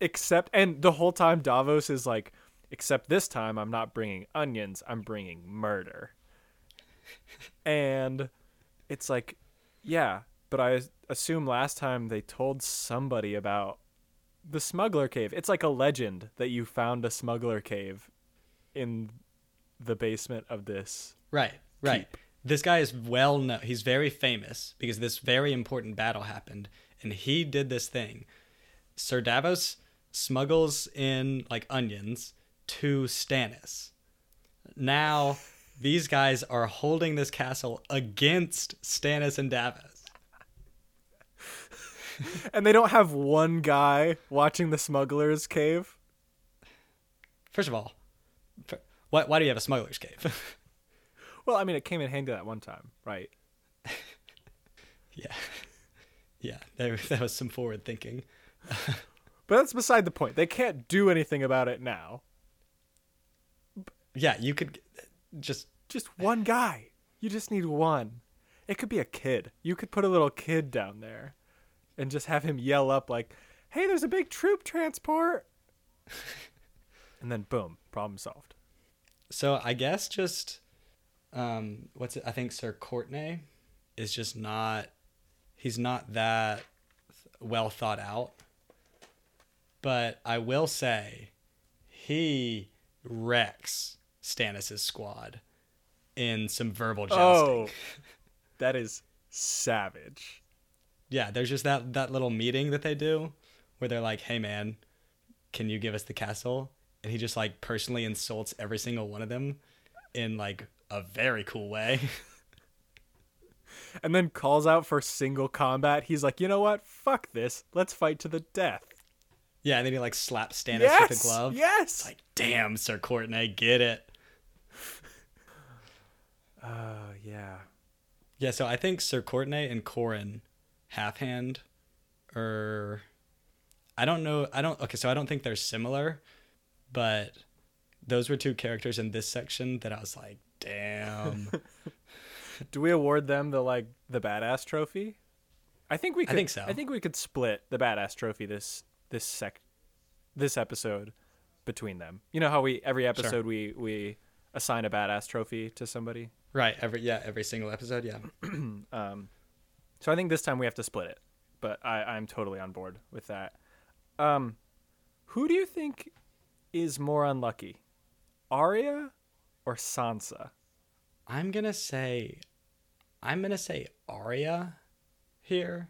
Speaker 2: except, and the whole time Davos is like, except this time I'm not bringing onions, I'm bringing murder. [laughs] and it's like, yeah, but I assume last time they told somebody about the smuggler cave. It's like a legend that you found a smuggler cave in the basement of this.
Speaker 1: Right, right.
Speaker 2: Keep.
Speaker 1: This guy is well known. He's very famous because this very important battle happened, and he did this thing. Sir Davos smuggles in like onions to Stannis. Now, these guys are holding this castle against Stannis and Davos. [laughs]
Speaker 2: And they don't have one guy watching the smuggler's cave.
Speaker 1: First of all, why, why do you have a smuggler's cave? [laughs]
Speaker 2: Well, I mean, it came in handy that one time, right? [laughs]
Speaker 1: yeah, yeah, that was some forward thinking.
Speaker 2: But that's beside the point. They can't do anything about it now.
Speaker 1: Yeah, you could just
Speaker 2: Just one guy. You just need one. It could be a kid. You could put a little kid down there and just have him yell up like, "Hey, there's a big troop transport." [laughs] and then boom, problem solved.
Speaker 1: So I guess just um what's it I think Sir Cortnay is just not he's not that well thought out. But I will say he wrecks Stannis' squad in some verbal jousting.
Speaker 2: Oh. That is savage.
Speaker 1: Yeah, there's just that that little meeting that they do where they're like, "Hey man, can you give us the castle?" And he just like personally insults every single one of them in like a very cool way.
Speaker 2: And then calls out for single combat. He's like, "You know what? Fuck this. Let's fight to the death."
Speaker 1: yeah, and then he like slaps Stannis
Speaker 2: yes.
Speaker 1: with a glove.
Speaker 2: Yes.
Speaker 1: Like, damn, Sir Cortnay, get it.
Speaker 2: Oh, [laughs] yeah.
Speaker 1: Yeah, so I think Sir Cortnay and Qhorin Halfhand or I don't know I don't okay, so I don't think they're similar, but those were two characters in this section that I was like, damn. [laughs]
Speaker 2: Do we award them the like the badass trophy? I think we
Speaker 1: I think so.
Speaker 2: I think we could split the badass trophy this this sec this episode between them. You know how we every episode we we assign a badass trophy to somebody?
Speaker 1: right, every yeah, every single episode, yeah. [clears throat]
Speaker 2: Um, so I think this time we have to split it, but I, I'm totally on board with that. Um, who do you think is more unlucky, Arya or Sansa?
Speaker 1: I'm gonna say I'm gonna say Arya here.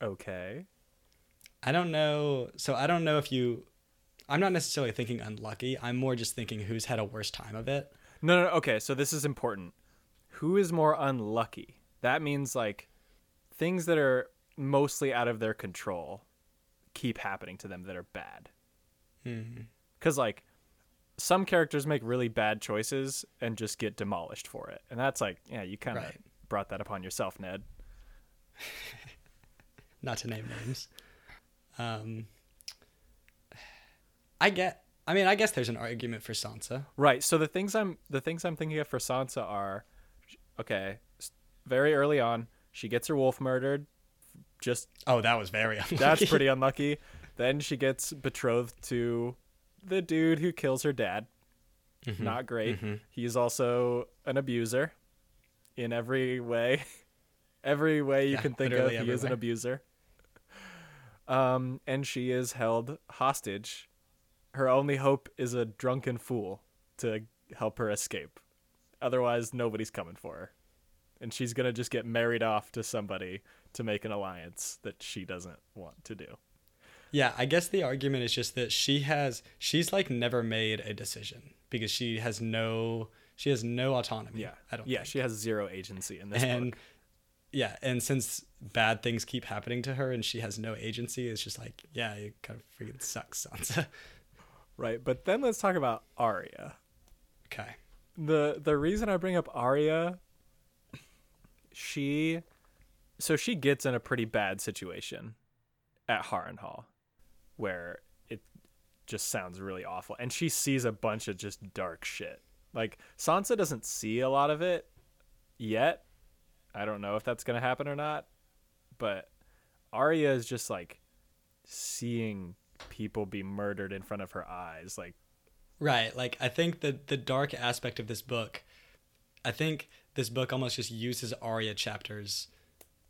Speaker 2: Okay.
Speaker 1: I don't know. So I don't know if you. I'm not necessarily thinking unlucky. I'm more just thinking who's had a worse time of it.
Speaker 2: No, no, no, okay. So this is important. Who is more unlucky? That means like things that are mostly out of their control keep happening to them that are bad. Because like some characters make really bad choices and just get demolished for it, and that's like, yeah, you kind of
Speaker 1: Right.
Speaker 2: brought that upon yourself, Ned. [laughs]
Speaker 1: Not to name names. Um. I get. I mean, I guess there's an argument for Sansa.
Speaker 2: Right. So the things I'm the things I'm thinking of for Sansa are, okay, very early on she gets her wolf murdered, just
Speaker 1: Oh, that was very unlucky.
Speaker 2: That's pretty [laughs] unlucky. Then she gets betrothed to the dude who kills her dad.
Speaker 1: Mm-hmm.
Speaker 2: Not great. He's also an abuser in every way. [laughs] every way you
Speaker 1: Yeah,
Speaker 2: can think of, he is an abuser. Um, and she is held hostage. Her only hope is a drunken fool to help her escape. Otherwise, nobody's coming for her. And she's going to just get married off to somebody to make an alliance that she doesn't want to do.
Speaker 1: Yeah, I guess the argument is just that she has she's like never made a decision because she has no she has no autonomy.
Speaker 2: Yeah.
Speaker 1: I don't
Speaker 2: Yeah,
Speaker 1: think.
Speaker 2: she has zero agency in this
Speaker 1: and
Speaker 2: book.
Speaker 1: yeah, and since bad things keep happening to her and she has no agency, it's just like, yeah, it kind of freaking sucks, Sansa.
Speaker 2: Right, but then let's talk about Arya.
Speaker 1: okay.
Speaker 2: The the reason I bring up Arya she so she gets in a pretty bad situation at Harrenhal where it just sounds really awful and she sees a bunch of just dark shit. Like Sansa doesn't see a lot of it yet. I don't know if that's going to happen or not, but Arya is just like seeing people be murdered in front of her eyes like
Speaker 1: Right. Like I think that the dark aspect of this book, I think this book almost just uses Arya chapters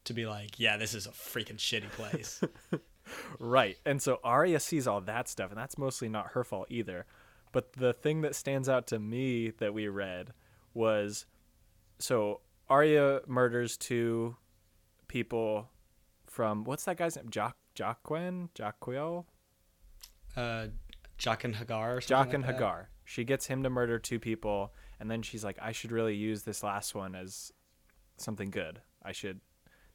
Speaker 1: to be like, yeah, this is a freaking shitty place. [laughs]
Speaker 2: Right. And so Arya sees all that stuff, and that's mostly not her fault either. But the thing that stands out to me that we read was so Arya murders two people from what's that guy's name? Jock Jaqen? Jaqen?
Speaker 1: uh, Jaqen H'ghar. Or something
Speaker 2: Jock
Speaker 1: like
Speaker 2: and
Speaker 1: that.
Speaker 2: H'ghar. She gets him to murder two people, and then she's like, I should really use this last one as something good. I should.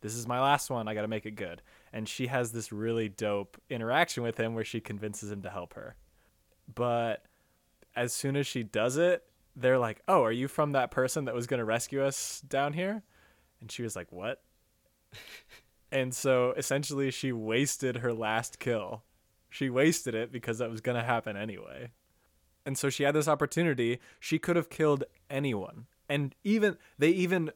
Speaker 2: This is my last one. I got to make it good. And she has this really dope interaction with him where she convinces him to help her. But as soon as she does it, they're like, Oh, are you from that person that was to rescue us down here? And she was like, What? [laughs] and so essentially, she wasted her last kill. She wasted it because that was to happen anyway. And so she had this opportunity. She could have killed anyone. And even they even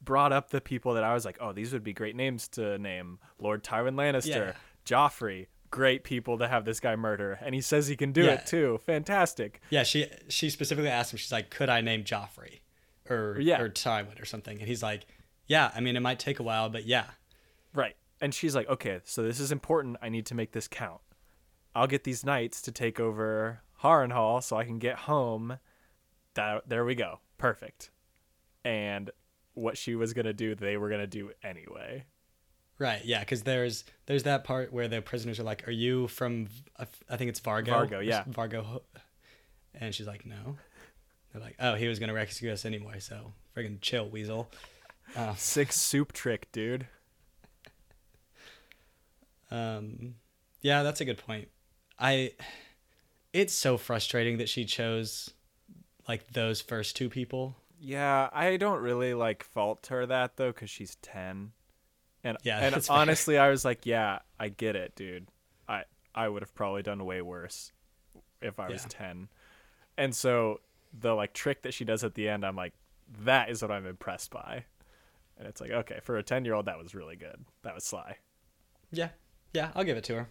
Speaker 2: brought up the people that I was like, "Oh, these would be great names to name. Lord Tywin Lannister,
Speaker 1: Yeah.
Speaker 2: Joffrey, great people to have this guy murder." And he says he can do
Speaker 1: Yeah.
Speaker 2: it too. Fantastic.
Speaker 1: Yeah, she she specifically asked him. She's like, "Could I name Joffrey, or
Speaker 2: Yeah.
Speaker 1: or Tywin or something?" And he's like, "Yeah. I mean, it might take a while, but yeah."
Speaker 2: Right. And she's like, "Okay, so this is important. I need to make this count. I'll get these knights to take over Harrenhal so I can get home." That there we go. Perfect. And what she was going to do, they were going to do anyway.
Speaker 1: Right. Yeah. Because there's there's that part where the prisoners are like, "Are you from? I think it's Vargo.
Speaker 2: Vargo, yeah.
Speaker 1: Vargo." And she's like, "No." They're like, "Oh, he was gonna rescue us anyway, so friggin' chill, Weasel." Uh, [laughs]
Speaker 2: Sick soup trick, dude.
Speaker 1: Um, yeah, that's a good point. I, it's so frustrating that she chose, like those first two people.
Speaker 2: Yeah, I don't really like fault her that though cuz she's 10. And
Speaker 1: Yeah,
Speaker 2: and
Speaker 1: that's fair.
Speaker 2: honestly, I was like, yeah, I get it, dude. I I would have probably done way worse if I was
Speaker 1: Yeah.
Speaker 2: 10. And so the like trick that she does at the end, I'm like that is what I'm impressed by. And it's like, okay, for a 10-year-old that was really good. That was sly.
Speaker 1: Yeah, yeah, I'll give it to her.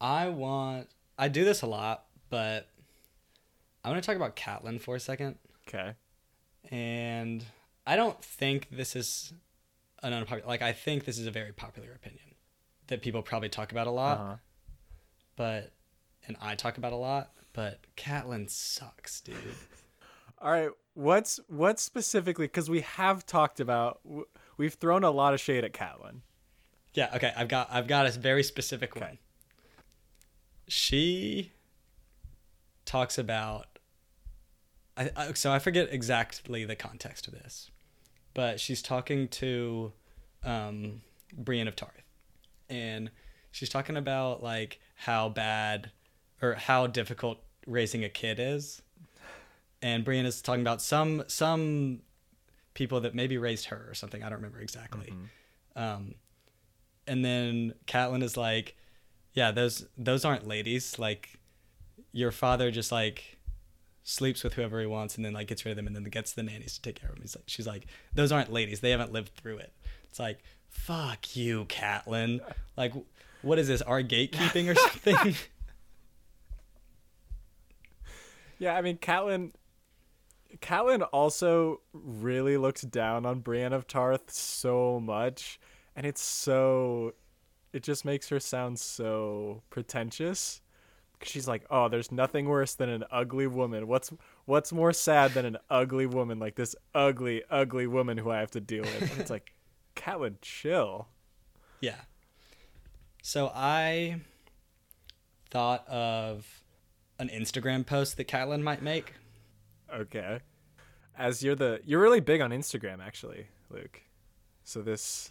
Speaker 1: I want. I do this a lot, but I want to talk about Catelyn for a second.
Speaker 2: Okay.
Speaker 1: and I don't think this is an unpopular. Like I think this is a very popular opinion that people probably talk about a lot,
Speaker 2: Uh-huh.
Speaker 1: but and I talk about a lot. But Catelyn sucks, dude. [laughs]
Speaker 2: All right, what's what's specifically cuz we have talked about we've thrown a lot of shade at Catelyn.
Speaker 1: Yeah, okay. I've got I've got a very specific
Speaker 2: Okay.
Speaker 1: one. She talks about. I, I so I forget exactly the context of this, but she's talking to, um, Brienne of Tarth, and she's talking about like how bad, or how difficult raising a kid is, and Brienne is talking about some some people that maybe raised her or something. I don't remember exactly. Um, and then Catelyn is like, "Yeah, those those aren't ladies. Like, your father just like sleeps with whoever he wants, and then like gets rid of them, and then gets the nannies to take care of him." He's like, "She's like, those aren't ladies. They haven't lived through it." It's like, "Fuck you, Catelyn. Like, what is this? Our gatekeeping or [laughs] something?"
Speaker 2: Yeah, I mean, Catelyn. Catelyn also really looks down on Brienne of Tarth so much, and it's so. It just makes her sound so pretentious. She's like, "Oh, there's nothing worse than an ugly woman. What's what's more sad than an ugly woman like this ugly, ugly woman who I have to deal with?" And it's like, [laughs] Catelyn, chill.
Speaker 1: Yeah. So I thought of an Instagram post that Catelyn might make.
Speaker 2: Okay. As you're the you're really big on Instagram, actually, Luke. So this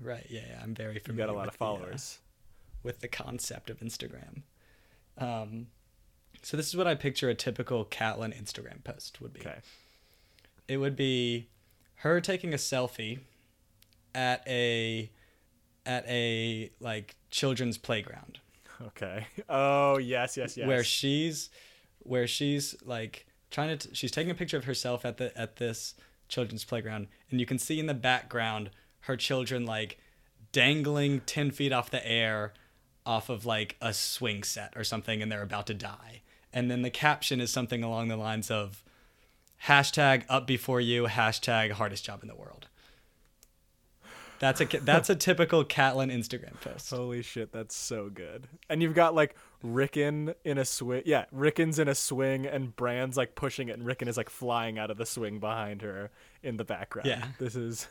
Speaker 1: Right. Yeah, yeah. I'm very familiar.
Speaker 2: you got a lot of
Speaker 1: the, uh,
Speaker 2: followers.
Speaker 1: with the concept of Instagram. Um, so this is what I picture a typical Catelyn Instagram post would be.
Speaker 2: Okay.
Speaker 1: It would be her taking a selfie at a at a like children's playground
Speaker 2: Okay. [laughs] Oh yes, yes, yes.
Speaker 1: where she's where she's like trying to t- she's taking a picture of herself at the at this children's playground and you can see in the background her children like dangling 10 feet off the air off of like a swing set or something and they're about to die and then the caption is something along the lines of hashtag up before you hashtag hardest job in the world That's a [laughs] that's a typical Catelyn Instagram post.
Speaker 2: Holy shit, that's so good. And you've got like Rickon in a swing. Yeah, Rickon's in a swing, and Bran's like pushing it, and Rickon is like flying out of the swing behind her in the background.
Speaker 1: Yeah.
Speaker 2: this is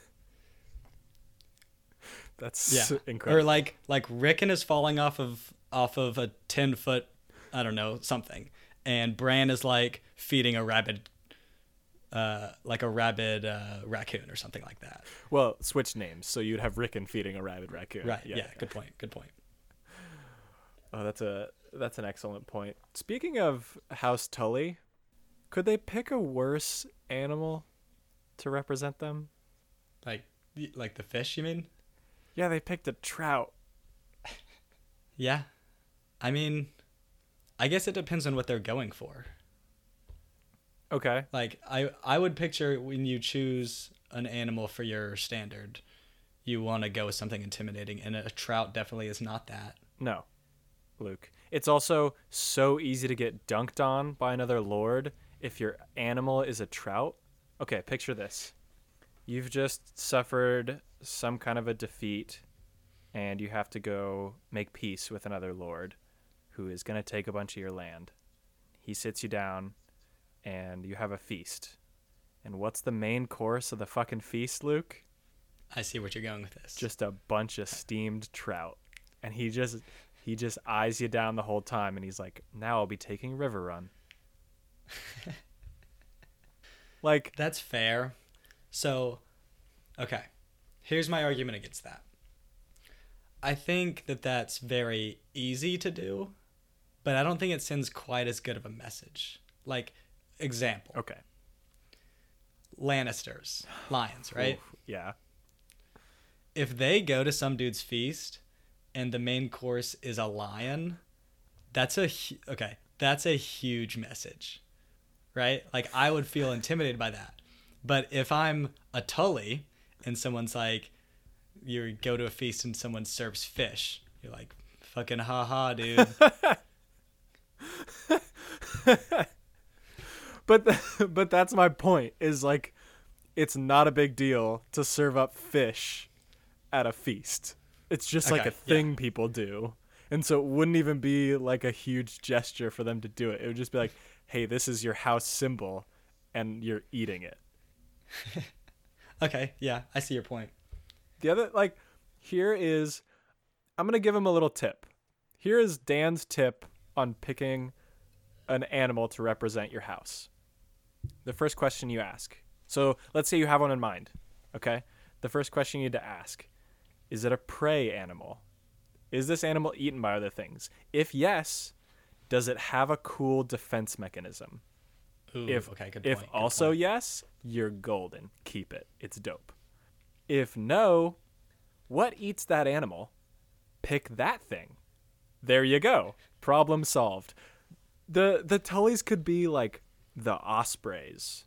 Speaker 2: that's
Speaker 1: Yeah. [laughs]
Speaker 2: incredible.
Speaker 1: Or like like Rickon is falling off of off of a ten foot, I don't know something, and Bran is like feeding a rabid, uh, like a rabid uh, raccoon or something like that.
Speaker 2: well, switch names, so you'd have Rickon feeding a rabid raccoon.
Speaker 1: Right. Yeah. Good point. Good point.
Speaker 2: Oh, that's a that's an excellent point. Speaking of House Tully, could they pick a worse animal to represent them?
Speaker 1: Like like the fish, you mean?
Speaker 2: Yeah, they picked a trout.
Speaker 1: Yeah. I mean, I guess it depends on what they're going for.
Speaker 2: Okay.
Speaker 1: Like I I would picture when you choose an animal for your standard, you want to go with something intimidating, and a trout definitely is not that.
Speaker 2: No, Luke. It's also so easy to get dunked on by another lord if your animal is a trout. Okay, picture this. You've just suffered some kind of a defeat, and you have to go make peace with another lord who is going to take a bunch of your land. He sits you down, and you have a feast. And what's the main course of the fucking feast, Luke?
Speaker 1: I see what you're going with this.
Speaker 2: just a bunch of steamed trout and he just he just eyes you down the whole time and he's like now i'll be taking Riverrun [laughs] like
Speaker 1: That's fair. So, okay. Here's my argument against that. I think that that's very easy to do, but I don't think it sends quite as good of a message. Like, example
Speaker 2: okay
Speaker 1: Lannisters, lions, right?
Speaker 2: Oof, yeah
Speaker 1: If they go to some dude's feast and the main course is a lion, that's a okay, that's a huge message. Right? Like I would feel intimidated by that. But if I'm a Tully and someone's like you go to a feast and someone serves fish, you're like fucking haha, dude. [laughs]
Speaker 2: but th- but that's my point is like it's not a big deal to serve up fish at a feast. It's just like a thing people do. And so it wouldn't even be like a huge gesture for them to do it. It would just be like hey this is your house symbol and you're eating it [laughs]
Speaker 1: okay, yeah, I see your point.
Speaker 2: the other like here is i'm gonna give him a little tip. Here is dan's tip on picking an animal to represent your house. The first question you ask. So let's say you have one in mind okay? The first question you need to ask is it a prey animal? Is this animal eaten by other things? If yes does it have a cool defense mechanism
Speaker 1: Ooh,
Speaker 2: if
Speaker 1: okay, good
Speaker 2: if
Speaker 1: point. good
Speaker 2: also
Speaker 1: point.
Speaker 2: yes, you're golden. Keep it. It's dope. If no, what eats that animal? Pick that thing. There you go. Problem solved. The the Tullys could be like the ospreys.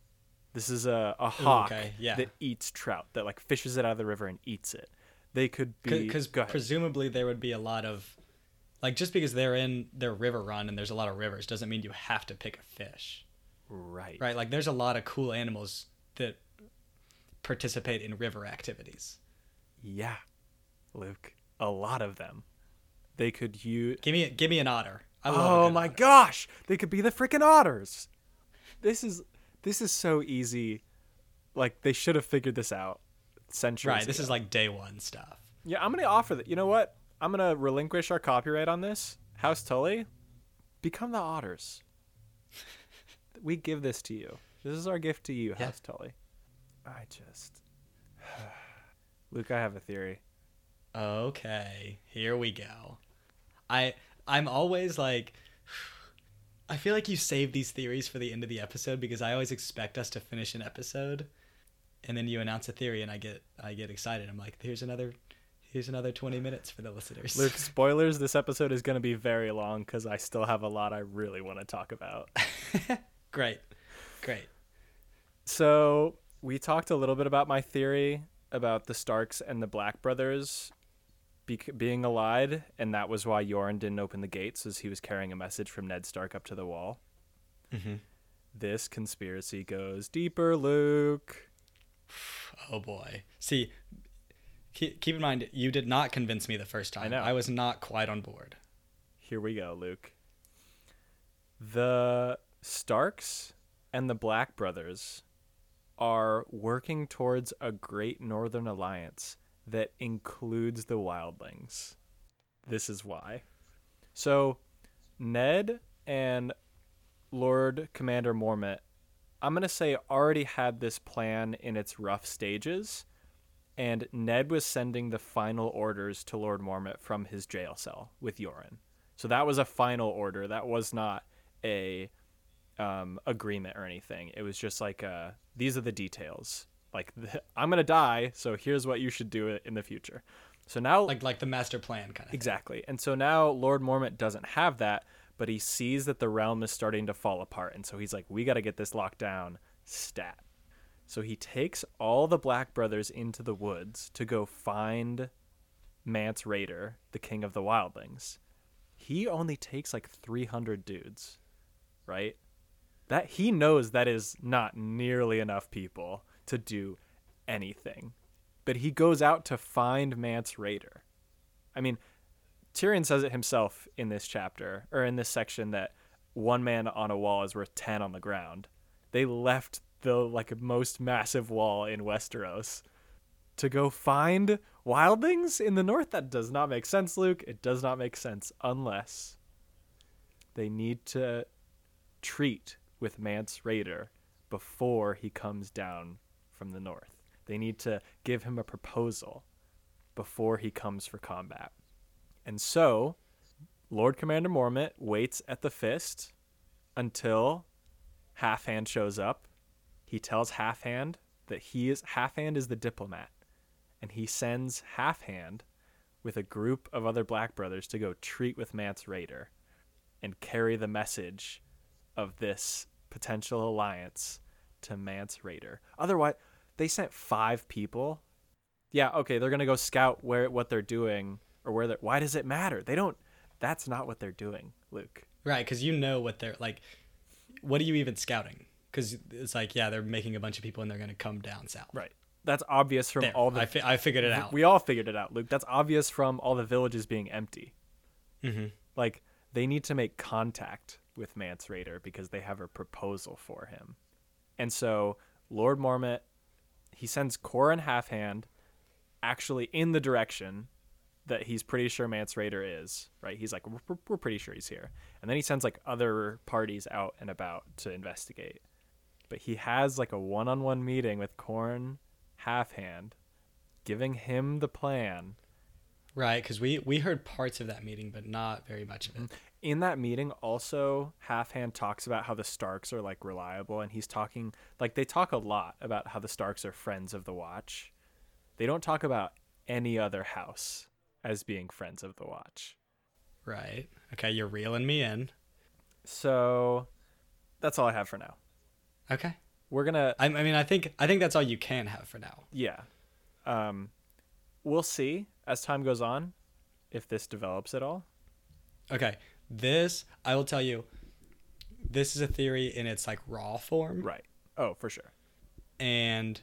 Speaker 2: This is a, a hawk
Speaker 1: okay, yeah.
Speaker 2: that eats trout, that like fishes it out of the river and eats it. They could be
Speaker 1: because presumably there would be a lot of like just because they're in their Riverrun and there's a lot of rivers doesn't mean you have to pick a fish
Speaker 2: right.
Speaker 1: right like there's a lot of cool animals that participate in river activities
Speaker 2: Yeah. Luke, a lot of them. They could use
Speaker 1: give me give me an otter I love
Speaker 2: oh my
Speaker 1: otter.
Speaker 2: gosh, they could be the freaking otters. This is this is so easy. Like they should have figured this out centuries.
Speaker 1: right this
Speaker 2: ago.
Speaker 1: is like day one stuff
Speaker 2: yeah. I'm gonna offer that. You know what? I'm gonna relinquish our copyright on this. House Tully, become the otters. We give this to you. This is our gift to you,
Speaker 1: Yeah.
Speaker 2: House Tully. I just, [sighs] Luke, I have a theory.
Speaker 1: okay here we go i i'm always like [sighs] i feel like you save these theories for the end of the episode because i always expect us to finish an episode and then you announce a theory and i get i get excited i'm like here's another here's another 20 minutes for the listeners
Speaker 2: Luke, [laughs] spoilers. This episode is gonna be very long because I still have a lot I really want to talk about. [laughs]
Speaker 1: great great
Speaker 2: So we talked a little bit about my theory about the Starks and the Black brothers bec being allied, and that was why Yoren didn't open the gates, as he was carrying a message from Ned Stark up to the wall.
Speaker 1: mm-hmm.
Speaker 2: This conspiracy goes deeper, Luke.
Speaker 1: oh boy see keep, keep in mind you did not convince me the first time.
Speaker 2: I know.
Speaker 1: I was not quite on board.
Speaker 2: Here we go, Luke. The Starks and the Black Brothers are working towards a great northern alliance that includes the wildlings. This is why. So, Ned and Lord Commander Mormont, I'm going to say, already had this plan in its rough stages, and Ned was sending the final orders to Lord Mormont from his jail cell with Yoren. So that was a final order. That was not a um, agreement or anything. It was just like, uh, these are the details. Like, [laughs] I'm going to die, so here's what you should do it in the future. So now,
Speaker 1: Like like the master plan kind of.
Speaker 2: Exactly. And so now Lord Mormont doesn't have that, but he sees that the realm is starting to fall apart. And so he's like, we got to get this locked down stat. So he takes all the Black Brothers into the woods to go find Mance Rayder, the king of the wildlings. He only takes like 300 dudes, right? That he knows that is not nearly enough people to do anything. But he goes out to find Mance Rayder. I mean, Tyrion says it himself in this chapter or in this section that one man on a wall is worth 10 on the ground. They left the like most massive wall in Westeros to go find wildlings in the north that does not make sense, Luke. It does not make sense unless they need to treat with Mance Rayder before he comes down from the north. They need to give him a proposal before he comes for combat. And so, Lord Commander Mormont waits at the fist until Halfhand shows up. He tells Halfhand that he is Halfhand is the diplomat, and he sends Halfhand with a group of other Black Brothers to go treat with Mance Rayder and carry the message of this potential alliance to Mance Rayder. Otherwise, they sent five people. Yeah, okay, they're gonna go scout where what they're doing or where they're. Why does it matter? They don't. That's not what they're doing, Luke.
Speaker 1: Right, because you know what they're like. What are you even scouting? Because it's like, yeah, they're making a bunch of people and they're gonna come down south.
Speaker 2: Right. That's obvious from
Speaker 1: There,
Speaker 2: all the.
Speaker 1: I, fi- I figured it out.
Speaker 2: We all figured it out, Luke. That's obvious from all the villages being empty.
Speaker 1: hmm
Speaker 2: Like they need to make contact with Mance Rayder because they have a proposal for him. And so Lord Mormont, he sends Qhorin Halfhand actually in the direction that he's pretty sure Mance Rayder is, right? He's like, we're, we're pretty sure he's here. And then he sends like other parties out and about to investigate. But he has like a one on one meeting with Qhorin Halfhand, giving him the plan
Speaker 1: Right, because we we heard parts of that meeting, but not very much of it. Mm-hmm.
Speaker 2: In that meeting also halfhand talks about how the starks are like reliable and he's talking like they talk a lot about how the starks are friends of the watch they don't talk about any other house as being friends of the watch
Speaker 1: Right. Okay, you're reeling me in.
Speaker 2: so that's all i have for now
Speaker 1: Okay.
Speaker 2: we're gonna
Speaker 1: I, I mean, I think I think that's all you can have for now.
Speaker 2: yeah um we'll see as time goes on if this develops at all
Speaker 1: Okay. This I will tell you. This is a theory in its like raw form,
Speaker 2: right oh for sure
Speaker 1: and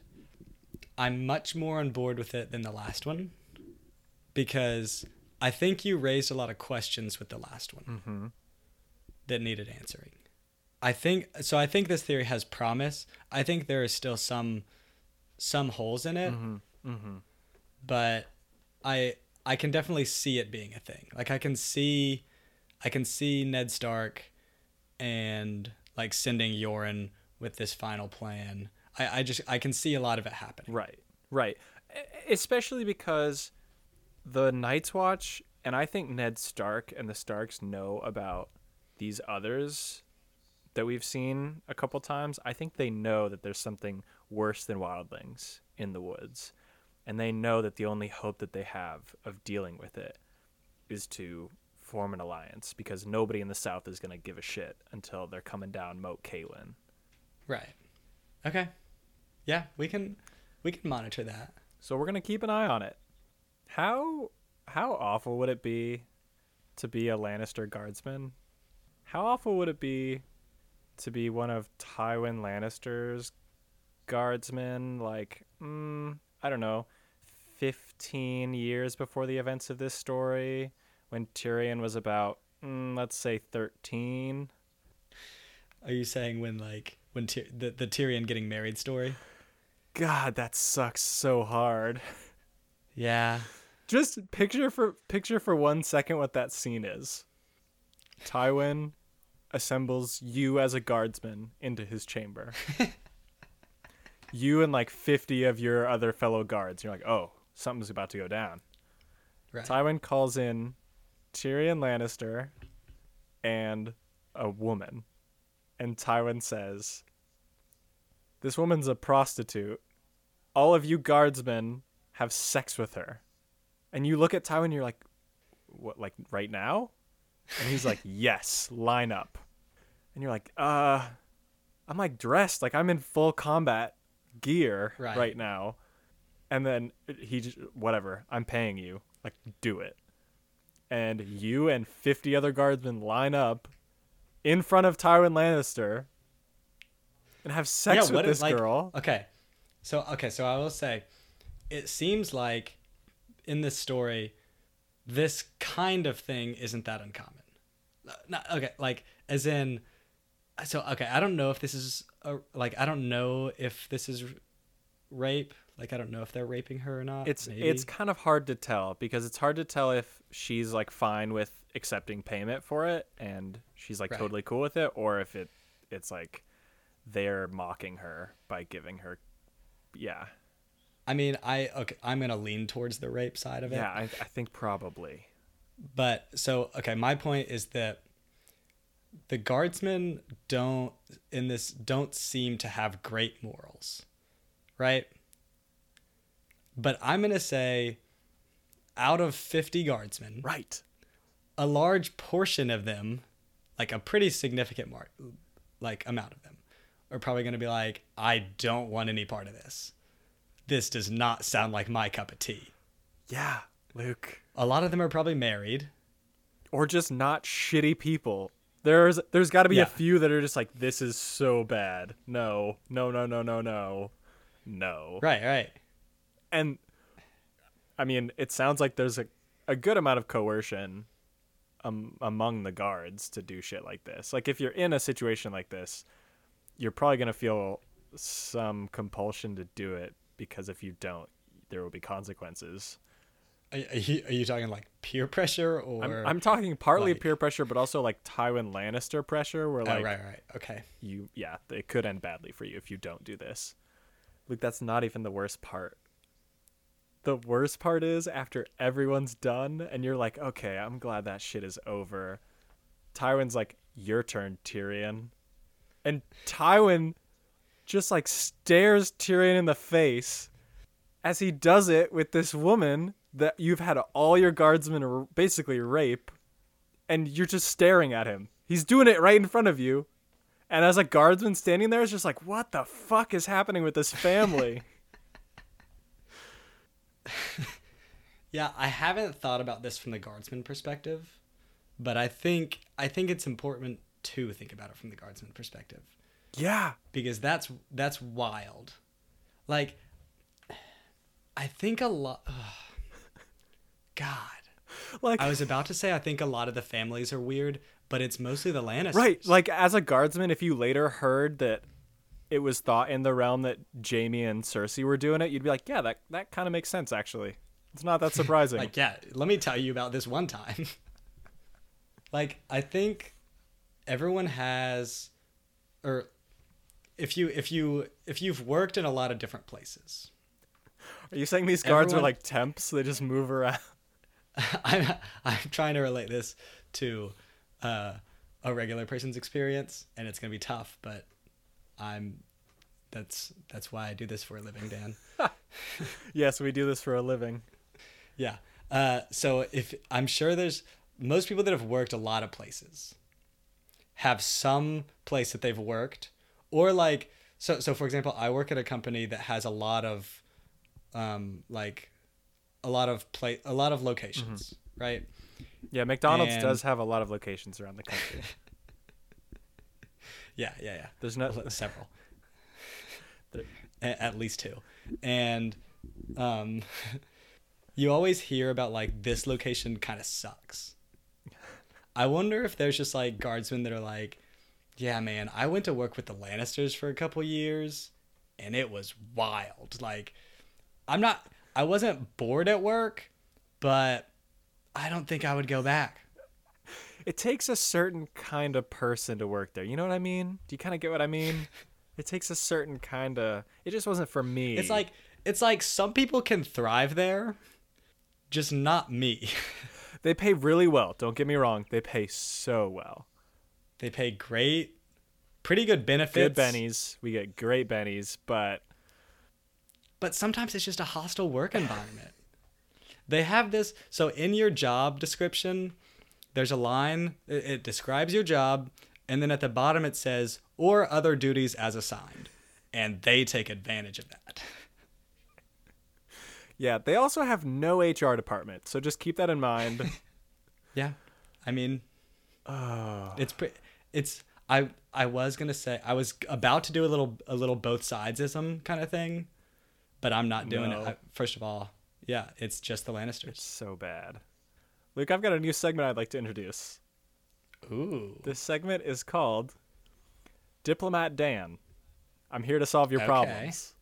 Speaker 1: I'm much more on board with it than the last one because I think you raised a lot of questions with the last one
Speaker 2: mm-hmm.
Speaker 1: that needed answering. I think so. I think this theory has promise. I think there is still some some holes in it,
Speaker 2: Mm-hmm. Mm-hmm.
Speaker 1: but I I can definitely see it being a thing. Like I can see I can see Ned Stark and like sending Yoren with this final plan. I, I just I can see a lot of it happening.
Speaker 2: Right, right. Especially because the Night's Watch, and I think Ned Stark and the Starks know about these others that we've seen a couple times. I think they know that there's something worse than wildlings in the woods. And they know that the only hope that they have of dealing with it is to form an alliance because nobody in the South is going to give a shit until they're coming down Moat Cailin.
Speaker 1: Right. Okay. Yeah, we can we can monitor that.
Speaker 2: So we're gonna keep an eye on it. How how awful would it be to be a Lannister guardsman? How awful would it be to be one of Tywin Lannister's guardsmen? Like, mm, I don't know, 15 years before the events of this story when Tyrion was about, mm, let's say, 13.
Speaker 1: Are you saying when like when Tyr- the the Tyrion getting married story?
Speaker 2: God, that sucks so hard.
Speaker 1: Yeah.
Speaker 2: Just picture for picture for one second what that scene is. Tywin assembles you as a guardsman into his chamber. [laughs] you and like 50 of your other fellow guards. You're like, "Oh, something's about to go down."
Speaker 1: Right.
Speaker 2: Tywin calls in Tyrion Lannister and a woman. And Tywin says, This woman's a prostitute. All of you guardsmen have sex with her. And you look at Tywin you're like, What, like right now? And he's like, [laughs] Yes, line up. And you're like, Uh, I'm like dressed, like I'm in full combat gear
Speaker 1: Right.
Speaker 2: right now. And then he just, whatever, I'm paying you. Like, do it and you and 50 other guardsmen line up in front of Tywin Lannister and have sex with
Speaker 1: what if,
Speaker 2: this
Speaker 1: like-
Speaker 2: girl.
Speaker 1: Okay. So okay, so I will say it seems like in this story this kind of thing isn't that uncommon. Not, okay, like as in so okay, I don't know if this is a, like I don't know if this is rape. Like I don't know if they're raping her or not.
Speaker 2: It's
Speaker 1: maybe.
Speaker 2: it's kind of hard to tell because it's hard to tell if she's like fine with accepting payment for it and she's like
Speaker 1: Right.
Speaker 2: totally cool with it or if it it's like they're mocking her by giving her yeah.
Speaker 1: I mean, I okay, I'm going to lean towards the rape side of it.
Speaker 2: Yeah, I, I think probably.
Speaker 1: But so okay, my point is that the guardsmen don't in this don't seem to have great morals. Right? But I'm going to say out of 50 guardsmen,
Speaker 2: Right.
Speaker 1: a large portion of them, like a pretty significant mark, like amount of them are probably going to be like I don't want any part of this. This does not sound like my cup of tea.
Speaker 2: Yeah, Luke.
Speaker 1: A lot of them are probably married.
Speaker 2: or just not shitty people. There's there's got to be
Speaker 1: Yeah.
Speaker 2: a few that are just like this is so bad. No, no, no, no, no, no, no.
Speaker 1: Right, right.
Speaker 2: And I mean, it sounds like there's a a good amount of coercion um, among the guards to do shit like this. Like if you're in a situation like this, you're probably gonna feel some compulsion to do it because if you don't, there will be consequences.
Speaker 1: Are, are, you, are you talking like peer pressure or?
Speaker 2: I'm, I'm talking partly
Speaker 1: like-
Speaker 2: peer pressure, but also like Tywin Lannister pressure, where
Speaker 1: Oh,
Speaker 2: like
Speaker 1: right, right. Okay.
Speaker 2: you yeah it could end badly for you if you don't do this luke that's not even the worst part the worst part is after everyone's done and you're like okay i'm glad that shit is over. Tywin's like your turn tyrion. And tywin just like stares tyrion in the face as he does it with this woman that you've had all your guardsmen r- basically rape and you're just staring at him. He's doing it right in front of you. And as a guardsman standing there, it's just like, what the fuck is happening with this [laughs] family? [laughs]
Speaker 1: Yeah, I haven't thought about this from the guardsman perspective, but I think I think it's important to think about it from the guardsman perspective
Speaker 2: yeah.
Speaker 1: because that's that's wild. Like, I think a lot. God,
Speaker 2: Like,
Speaker 1: I was about to say I think a lot of the families are weird, but it's mostly the Lannisters.
Speaker 2: right. Like, as a guardsman, if you later heard that it was thought in the realm that Jaime and Cersei were doing it, you'd be like, yeah, that, that kind of makes sense, actually. It's not that [laughs] surprising.
Speaker 1: Like, yeah, let me tell you about this one time. [laughs] like, I think everyone has or if you if you if you've worked in a lot of different places.
Speaker 2: Are you saying these guards are like temps? They just move around? [laughs]
Speaker 1: I'm I'm trying to relate this to uh, a regular person's experience and it's going to be tough, but I'm that's that's why I do this for a living, Dan. [laughs]
Speaker 2: yes, we do this for a living.
Speaker 1: Yeah. Uh, so if I'm sure there's most people that have worked a lot of places have some place that they've worked or like so so for example I work at a company that has a lot of um like a lot of play a lot of locations right
Speaker 2: Yeah, McDonald's
Speaker 1: And-
Speaker 2: does have a lot of locations around the country. [laughs]
Speaker 1: yeah yeah yeah
Speaker 2: There's no. [laughs]
Speaker 1: Several at least two and um [laughs] you always hear about like this location kind of sucks. I wonder if there's just like guardsmen that are like, yeah, man, I went to work with the Lannisters for a couple years and it was wild. Like, I'm not, I wasn't bored at work, but I don't think I would go back.
Speaker 2: It takes a certain kind of person to work there. You know what I mean? Do you kind of get what I mean? [laughs] it takes a certain kind of. It just wasn't for me.
Speaker 1: It's like it's like some people can thrive there, just not me. [laughs]
Speaker 2: they pay really well. Don't get me wrong. They pay so well.
Speaker 1: They pay great, pretty good benefits.
Speaker 2: Good bennies. We get great bennies, but
Speaker 1: but sometimes it's just a hostile work environment. they have this so in your job description, there's a line it, it describes your job and then at the bottom it says or other duties as assigned. And they take advantage of that. [laughs]
Speaker 2: Yeah, they also have no HR department, so just keep that in mind. [laughs]
Speaker 1: yeah. I mean,
Speaker 2: oh.
Speaker 1: it's pretty it's I I was gonna say I was about to do a little a little both sidesism kind of thing, but I'm not doing
Speaker 2: No.
Speaker 1: it. I, first of all, yeah, it's just the Lannisters.
Speaker 2: so bad. Luke, I've got a new segment I'd like to introduce.
Speaker 1: Ooh,
Speaker 2: This segment is called Diplomat Dan. I'm here to solve your
Speaker 1: Okay.
Speaker 2: problems.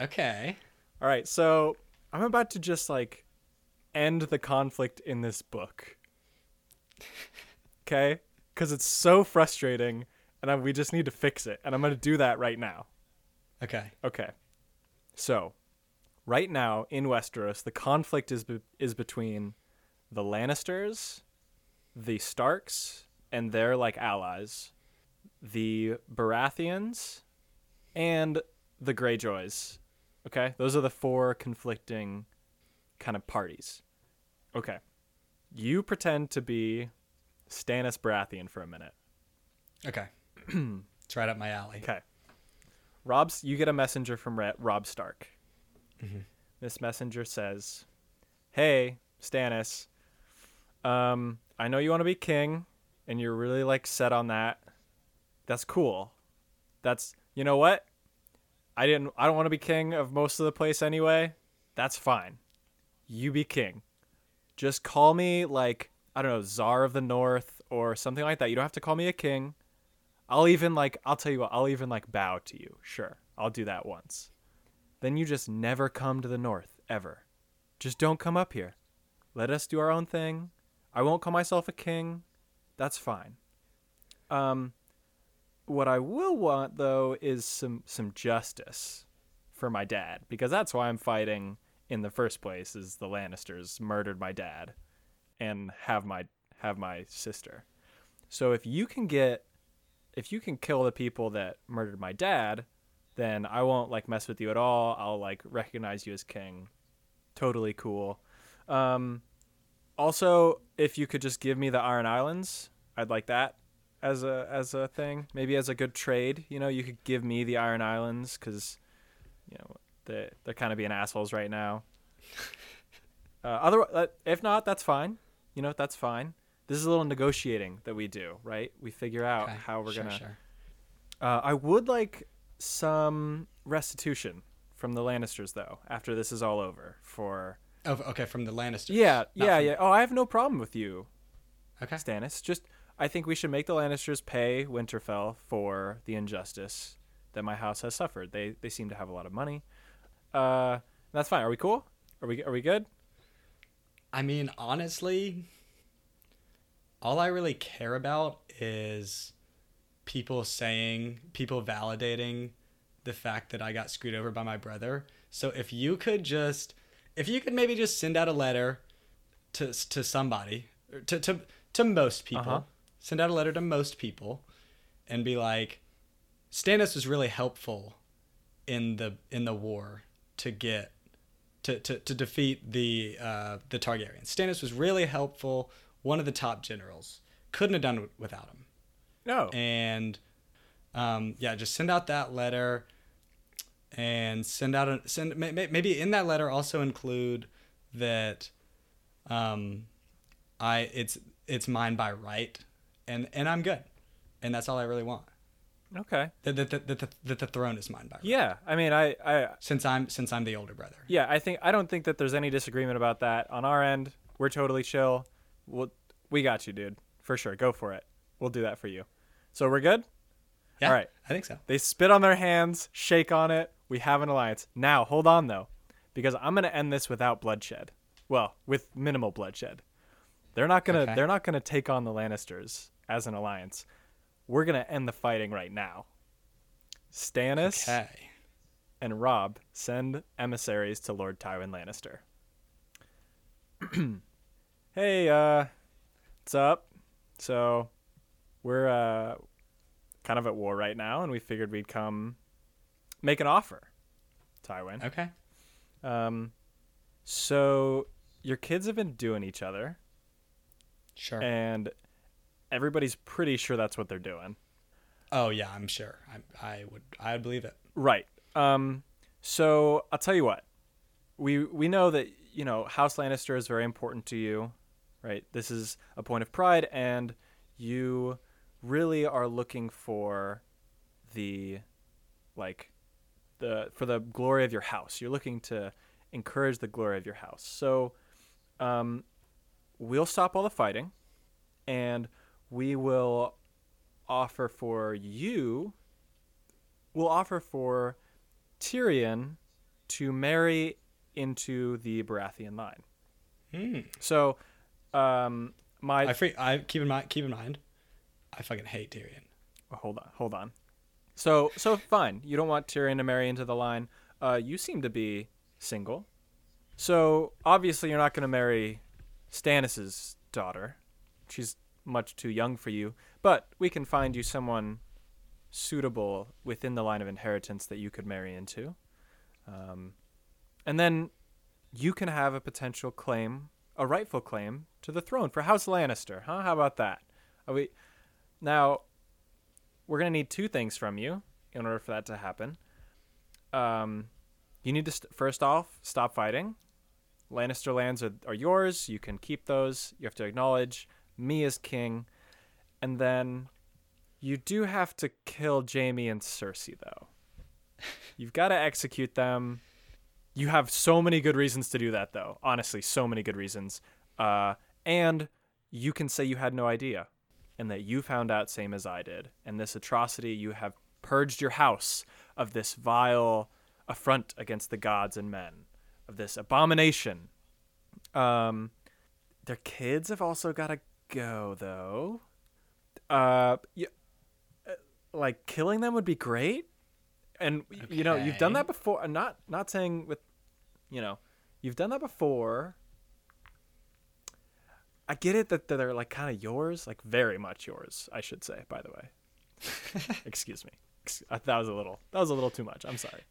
Speaker 1: okay.
Speaker 2: All right, so I'm about to just like end the conflict in this book. [laughs] Okay? Because it's so frustrating and I, we just need to fix it. And I'm going to do that right now.
Speaker 1: Okay.
Speaker 2: Okay. So, right now in Westeros, the conflict is be- is between the Lannisters, the Starks, and their like allies, the Baratheons, and the Greyjoys. Okay, those are the four conflicting kind of parties. Okay, you pretend to be Stannis Baratheon for a minute.
Speaker 1: Okay. [clears throat] it's right up my alley.
Speaker 2: Okay. Robb's, you get a messenger from Robb Stark.
Speaker 1: Mhm.
Speaker 2: This messenger says, "Hey, Stannis, um, I know you want to be king, and you're really like set on that. That's cool. That's you know what? I didn't. I don't want to be king of most of the place anyway. That's fine. You be king. Just call me like I don't know, Czar of the North or something like that. You don't have to call me a king." I'll even like I'll tell you what, I'll even like bow to you. Sure. I'll do that once. Then you just never come to the north ever. Just don't come up here. Let us do our own thing. I won't call myself a king. That's fine. Um what I will want though is some some justice for my dad because that's why I'm fighting in the first place is the Lannisters murdered my dad and have my have my sister. So if you can get if you can kill the people that murdered my dad, then I won't like mess with you at all. I'll like recognize you as king. Totally cool. Um, also, if you could just give me the Iron Islands, I'd like that as a as a thing. Maybe as a good trade. You know, you could give me the Iron Islands because you know they they're kind of being assholes right now. [laughs] Uh, other, uh, if not, that's fine. You know, that's fine. This is a little negotiating that we do, right? We figure out
Speaker 1: Okay.
Speaker 2: how we're
Speaker 1: Sure,
Speaker 2: gonna.
Speaker 1: Sure.
Speaker 2: Uh, I would like some restitution from the Lannisters, though, after this is all over. For
Speaker 1: Oh, okay. From the Lannisters.
Speaker 2: yeah, yeah,
Speaker 1: from-
Speaker 2: yeah. Oh, I have no problem with you,
Speaker 1: Okay.
Speaker 2: Stannis. Just I think we should make the Lannisters pay Winterfell for the injustice that my house has suffered. They they seem to have a lot of money. Uh, that's fine. Are we cool? Are we are we good?
Speaker 1: I mean, honestly, all I really care about is people saying, people validating the fact that I got screwed over by my brother. So if you could just, if you could maybe just send out a letter to to somebody, to to to most people,
Speaker 2: Uh-huh.
Speaker 1: send out a letter to most people, and be like, Stannis was really helpful in the in the war to get to, to, to defeat the uh, the Targaryens. Stannis was really helpful, one of the top generals. Couldn't have done it without him.
Speaker 2: No.
Speaker 1: And um, yeah, just send out that letter, and send out a send may- may- maybe in that letter also include that um, I it's it's mine by right, and and I'm good, and that's all I really want.
Speaker 2: Okay.
Speaker 1: That that, that, that, the, that the throne is mine by right.
Speaker 2: Yeah. I mean, I, I,
Speaker 1: Since I'm since I'm the older brother.
Speaker 2: yeah, I think I don't think that there's any disagreement about that on our end. We're totally chill. We'll, we got you, dude. For sure. Go for it. We'll do that for you. So we're good.
Speaker 1: Yeah.
Speaker 2: All right.
Speaker 1: I think so.
Speaker 2: They spit on their hands, shake on it. We have an alliance. Now, hold on though, because I'm gonna end this without bloodshed. Well, with minimal bloodshed. They're not gonna.
Speaker 1: Okay.
Speaker 2: They're not gonna take on the Lannisters as an alliance. We're gonna end the fighting right now. Stannis
Speaker 1: Okay.
Speaker 2: and Robb send emissaries to Lord Tywin Lannister. [clears throat] hey, uh, what's up? So, we're uh, kind of at war right now, and we figured we'd come make an offer, Tywin.
Speaker 1: Okay.
Speaker 2: Um, so your kids have been doing each other,
Speaker 1: Sure.
Speaker 2: and everybody's pretty sure that's what they're doing.
Speaker 1: oh yeah, I'm sure. I I would I would believe it.
Speaker 2: Right. Um, so I'll tell you what. We we know that you know House Lannister is very important to you, right? This is a point of pride, and you really are looking for the like the for the glory of your house. You're looking to encourage the glory of your house. So, um, we'll stop all the fighting, and we will offer for you we'll offer for Tyrion to marry into the Baratheon line.
Speaker 1: Hmm.
Speaker 2: So, um, my
Speaker 1: I free, I keep in mind keep in mind, I fucking hate Tyrion.
Speaker 2: oh, hold on, hold on. So, so fine. You don't want Tyrion to marry into the line. Uh, you seem to be single, so obviously you're not going to marry Stannis's daughter. She's much too young for you. But we can find you someone suitable within the line of inheritance that you could marry into. Um, and then you can have a potential claim, a rightful claim to the throne for House Lannister. Huh? How about that? Are we now? We're gonna need two things from you in order for that to happen. Um, you need to st- first off stop fighting. Lannister lands are, are yours. You can keep those. You have to acknowledge me as king, and then you do have to kill Jaime and Cersei though. [laughs] You've got to execute them. You have so many good reasons to do that, though. Honestly, so many good reasons. Uh, and you can say you had no idea and that you found out same as I did. And this atrocity, you have purged your house of this vile affront against the gods and men, of this abomination. Um, their kids have also got to go, though. Uh, uh, like killing them would be great and y- you know you've done that before I'm not not saying with you know you've done that before i get it that they're like kind of yours like very much yours i should say by the way. [laughs] Excuse me. Uh, that was a little that was a little too much. I'm sorry.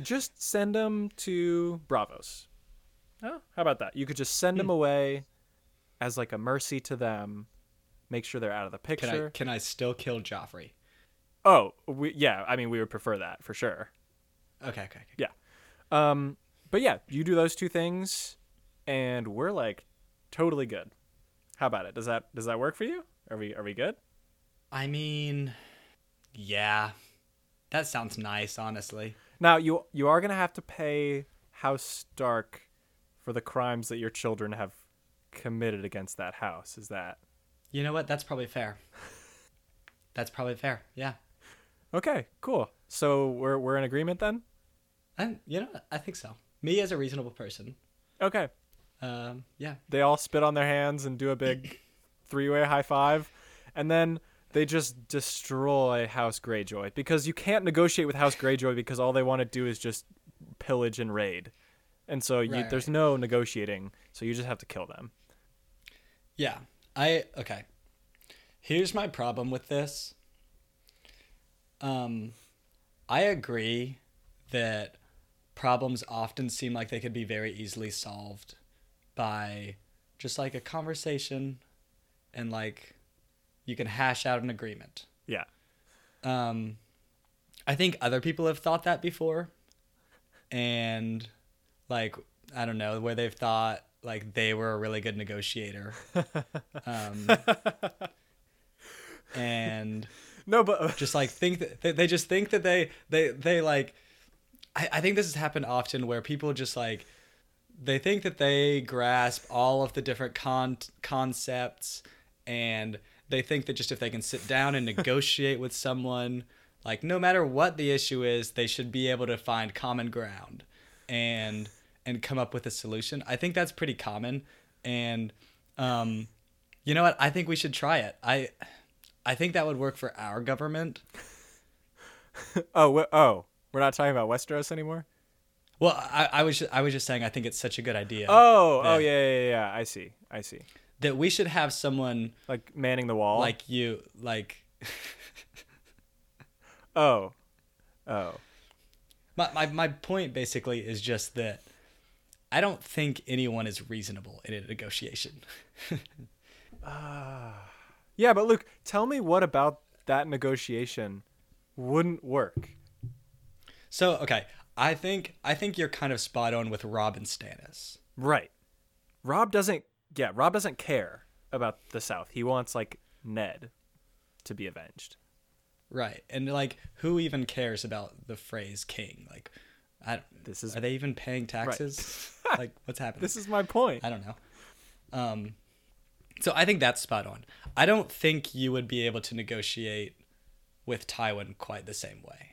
Speaker 2: Just send them to Braavos. Oh, how about that? You could just send them away as like a mercy to them make sure they're out of the
Speaker 1: Can
Speaker 2: picture.
Speaker 1: I can I still kill Joffrey?
Speaker 2: oh we, yeah i mean we would prefer that for sure.
Speaker 1: Okay, okay, okay.
Speaker 2: Yeah. Um, but yeah, you do those two things, and we're like totally good. How about it? Does that does that work for you? Are we are we good?
Speaker 1: I mean, yeah, that sounds nice, honestly.
Speaker 2: Now you you are gonna have to pay House Stark for the crimes that your children have committed against that house. Is that
Speaker 1: You know what? That's probably fair. That's probably fair. Yeah.
Speaker 2: okay? Cool. So we're we're in agreement then.
Speaker 1: And you know. I think so. Me as a reasonable person.
Speaker 2: Okay.
Speaker 1: Um, yeah.
Speaker 2: They all spit on their hands and do a big [coughs] three way high five, and then they just destroy House Greyjoy because you can't negotiate with House Greyjoy because all they want to do is just pillage and raid, and so you,
Speaker 1: Right,
Speaker 2: there's
Speaker 1: right.
Speaker 2: no negotiating. So you just have to kill them.
Speaker 1: Yeah. I okay. Here's my problem with this. Um I agree that problems often seem like they could be very easily solved by just like a conversation and like you can hash out an agreement.
Speaker 2: Yeah.
Speaker 1: Um, I think other people have thought that before, and like I don't know where they've thought like they were a really good negotiator. um, [laughs] and
Speaker 2: No, but [laughs]
Speaker 1: just like think that they, they just think that they they they like I, I think this has happened often where people just like they think that they grasp all of the different con- concepts and they think that just if they can sit down and negotiate with someone like no matter what the issue is they should be able to find common ground and and come up with a solution. I think that's pretty common. And um you know what? I think we should try it. I i think that would work for our government. [laughs]
Speaker 2: Oh, wh- oh, we're not talking about Westeros anymore.
Speaker 1: Well i, I was ju- i was just saying i think it's such a good idea
Speaker 2: Oh, oh yeah, yeah, yeah. I see, I see.
Speaker 1: that we should have someone
Speaker 2: Like manning the wall.
Speaker 1: like you like [laughs]
Speaker 2: oh, oh,
Speaker 1: my, my my point basically is just that I don't think anyone is reasonable in a negotiation. [laughs] Ah.
Speaker 2: yeah. But Luke, tell me what about that negotiation wouldn't work?
Speaker 1: so okay, I think I think you're kind of spot on with Robb and Stannis.
Speaker 2: Right. Robb doesn't. Yeah, Robb doesn't care about the South. He wants like Ned to be avenged.
Speaker 1: Right. And like who even cares about the phrase king? Like I don't,
Speaker 2: This is
Speaker 1: are they even paying taxes? [laughs] like what's happening?
Speaker 2: this is my point.
Speaker 1: I don't know. Um, so I think that's spot on. I don't think you would be able to negotiate with Tywin quite the same way.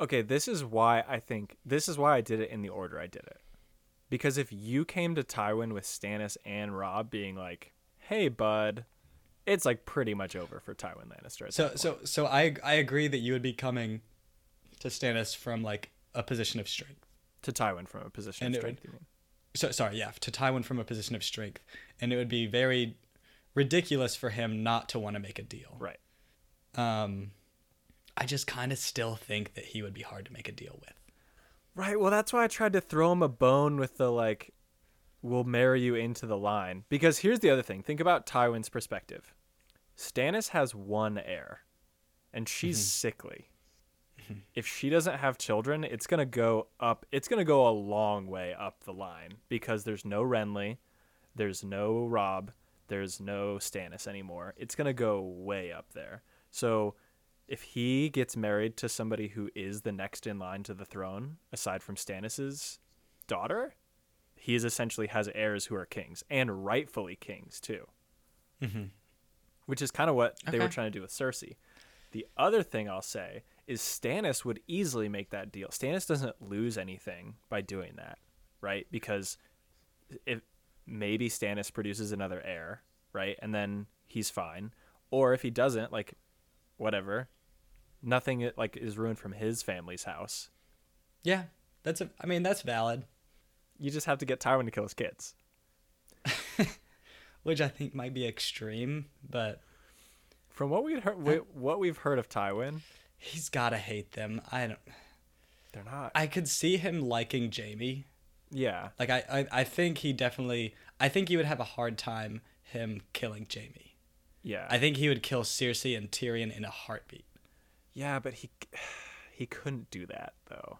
Speaker 2: Okay, this is why I think this is why I did it in the order I did it. Because if you came to Tywin with Stannis and Robb being like, "Hey, bud," it's like pretty much over for Tywin Lannister.
Speaker 1: So so so I I agree that you would be coming to Stannis from like a position of strength.
Speaker 2: to Tywin from a position
Speaker 1: And
Speaker 2: of
Speaker 1: it would-
Speaker 2: strength.
Speaker 1: So sorry, yeah, to Tywin from a position of strength, and it would be very ridiculous for him not to want to make a deal.
Speaker 2: Right.
Speaker 1: Um, I just kind of still think that he would be hard to make a deal with.
Speaker 2: Right. Well, that's why I tried to throw him a bone with the like, "We'll marry you into the line." Because here's the other thing. Think about Tywin's perspective. Stannis has one heir, and she's mm-hmm. sickly. Mm-hmm. If she doesn't have children, it's gonna go up. It's gonna go a long way up the line because there's no Renly, there's no Robb, there's no Stannis anymore. It's gonna go way up there. So if he gets married to somebody who is the next in line to the throne, aside from Stannis's daughter, he is essentially has heirs who are kings and rightfully kings too. Mm-hmm. Which is kind of what they were trying to do with Cersei. The other thing I'll say is Stannis would easily make that deal. Stannis doesn't lose anything by doing that, right? Because if maybe Stannis produces another heir, right? And then he's fine. Or if he doesn't, like whatever, nothing like is ruined from his family's house.
Speaker 1: Yeah, that's a. I mean, that's valid,
Speaker 2: You just have to get Tywin to kill his kids. [laughs]
Speaker 1: which I think might be extreme, but
Speaker 2: From what uh, we heard, wi- what we've heard of Tywin,
Speaker 1: he's gotta hate them. I don't.
Speaker 2: they're not.
Speaker 1: I could see him liking Jaime.
Speaker 2: yeah,
Speaker 1: Like I, I, I think he definitely. I think he would have a hard time him killing Jaime.
Speaker 2: yeah,
Speaker 1: I think he would kill Cersei and Tyrion in a heartbeat.
Speaker 2: Yeah. But he [sighs] he couldn't do that though.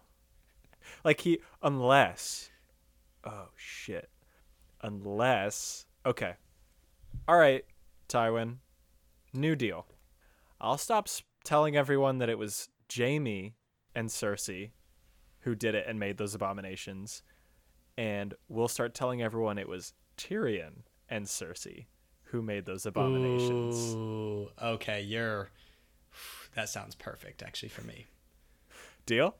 Speaker 2: Like he unless, oh shit, unless okay, all right, Tywin, new deal. I'll stop telling everyone that it was Jaime and Cersei who did it and made those abominations, and we'll start telling everyone it was Tyrion and Cersei who made those abominations.
Speaker 1: Ooh, okay, you're. That sounds perfect, actually, for me.
Speaker 2: Deal?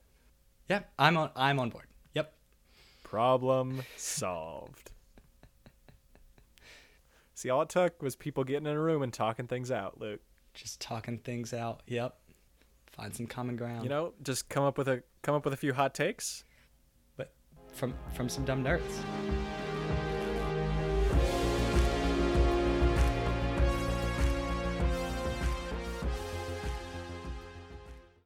Speaker 1: Yeah, I'm on. I'm on board. Yep.
Speaker 2: Problem solved. [laughs] See, all it took was people getting in a room and talking things out, Luke.
Speaker 1: Just talking things out. Yep. Find some common ground.
Speaker 2: You know, just come up with a come up with a few hot takes.
Speaker 1: but from from some dumb nerds.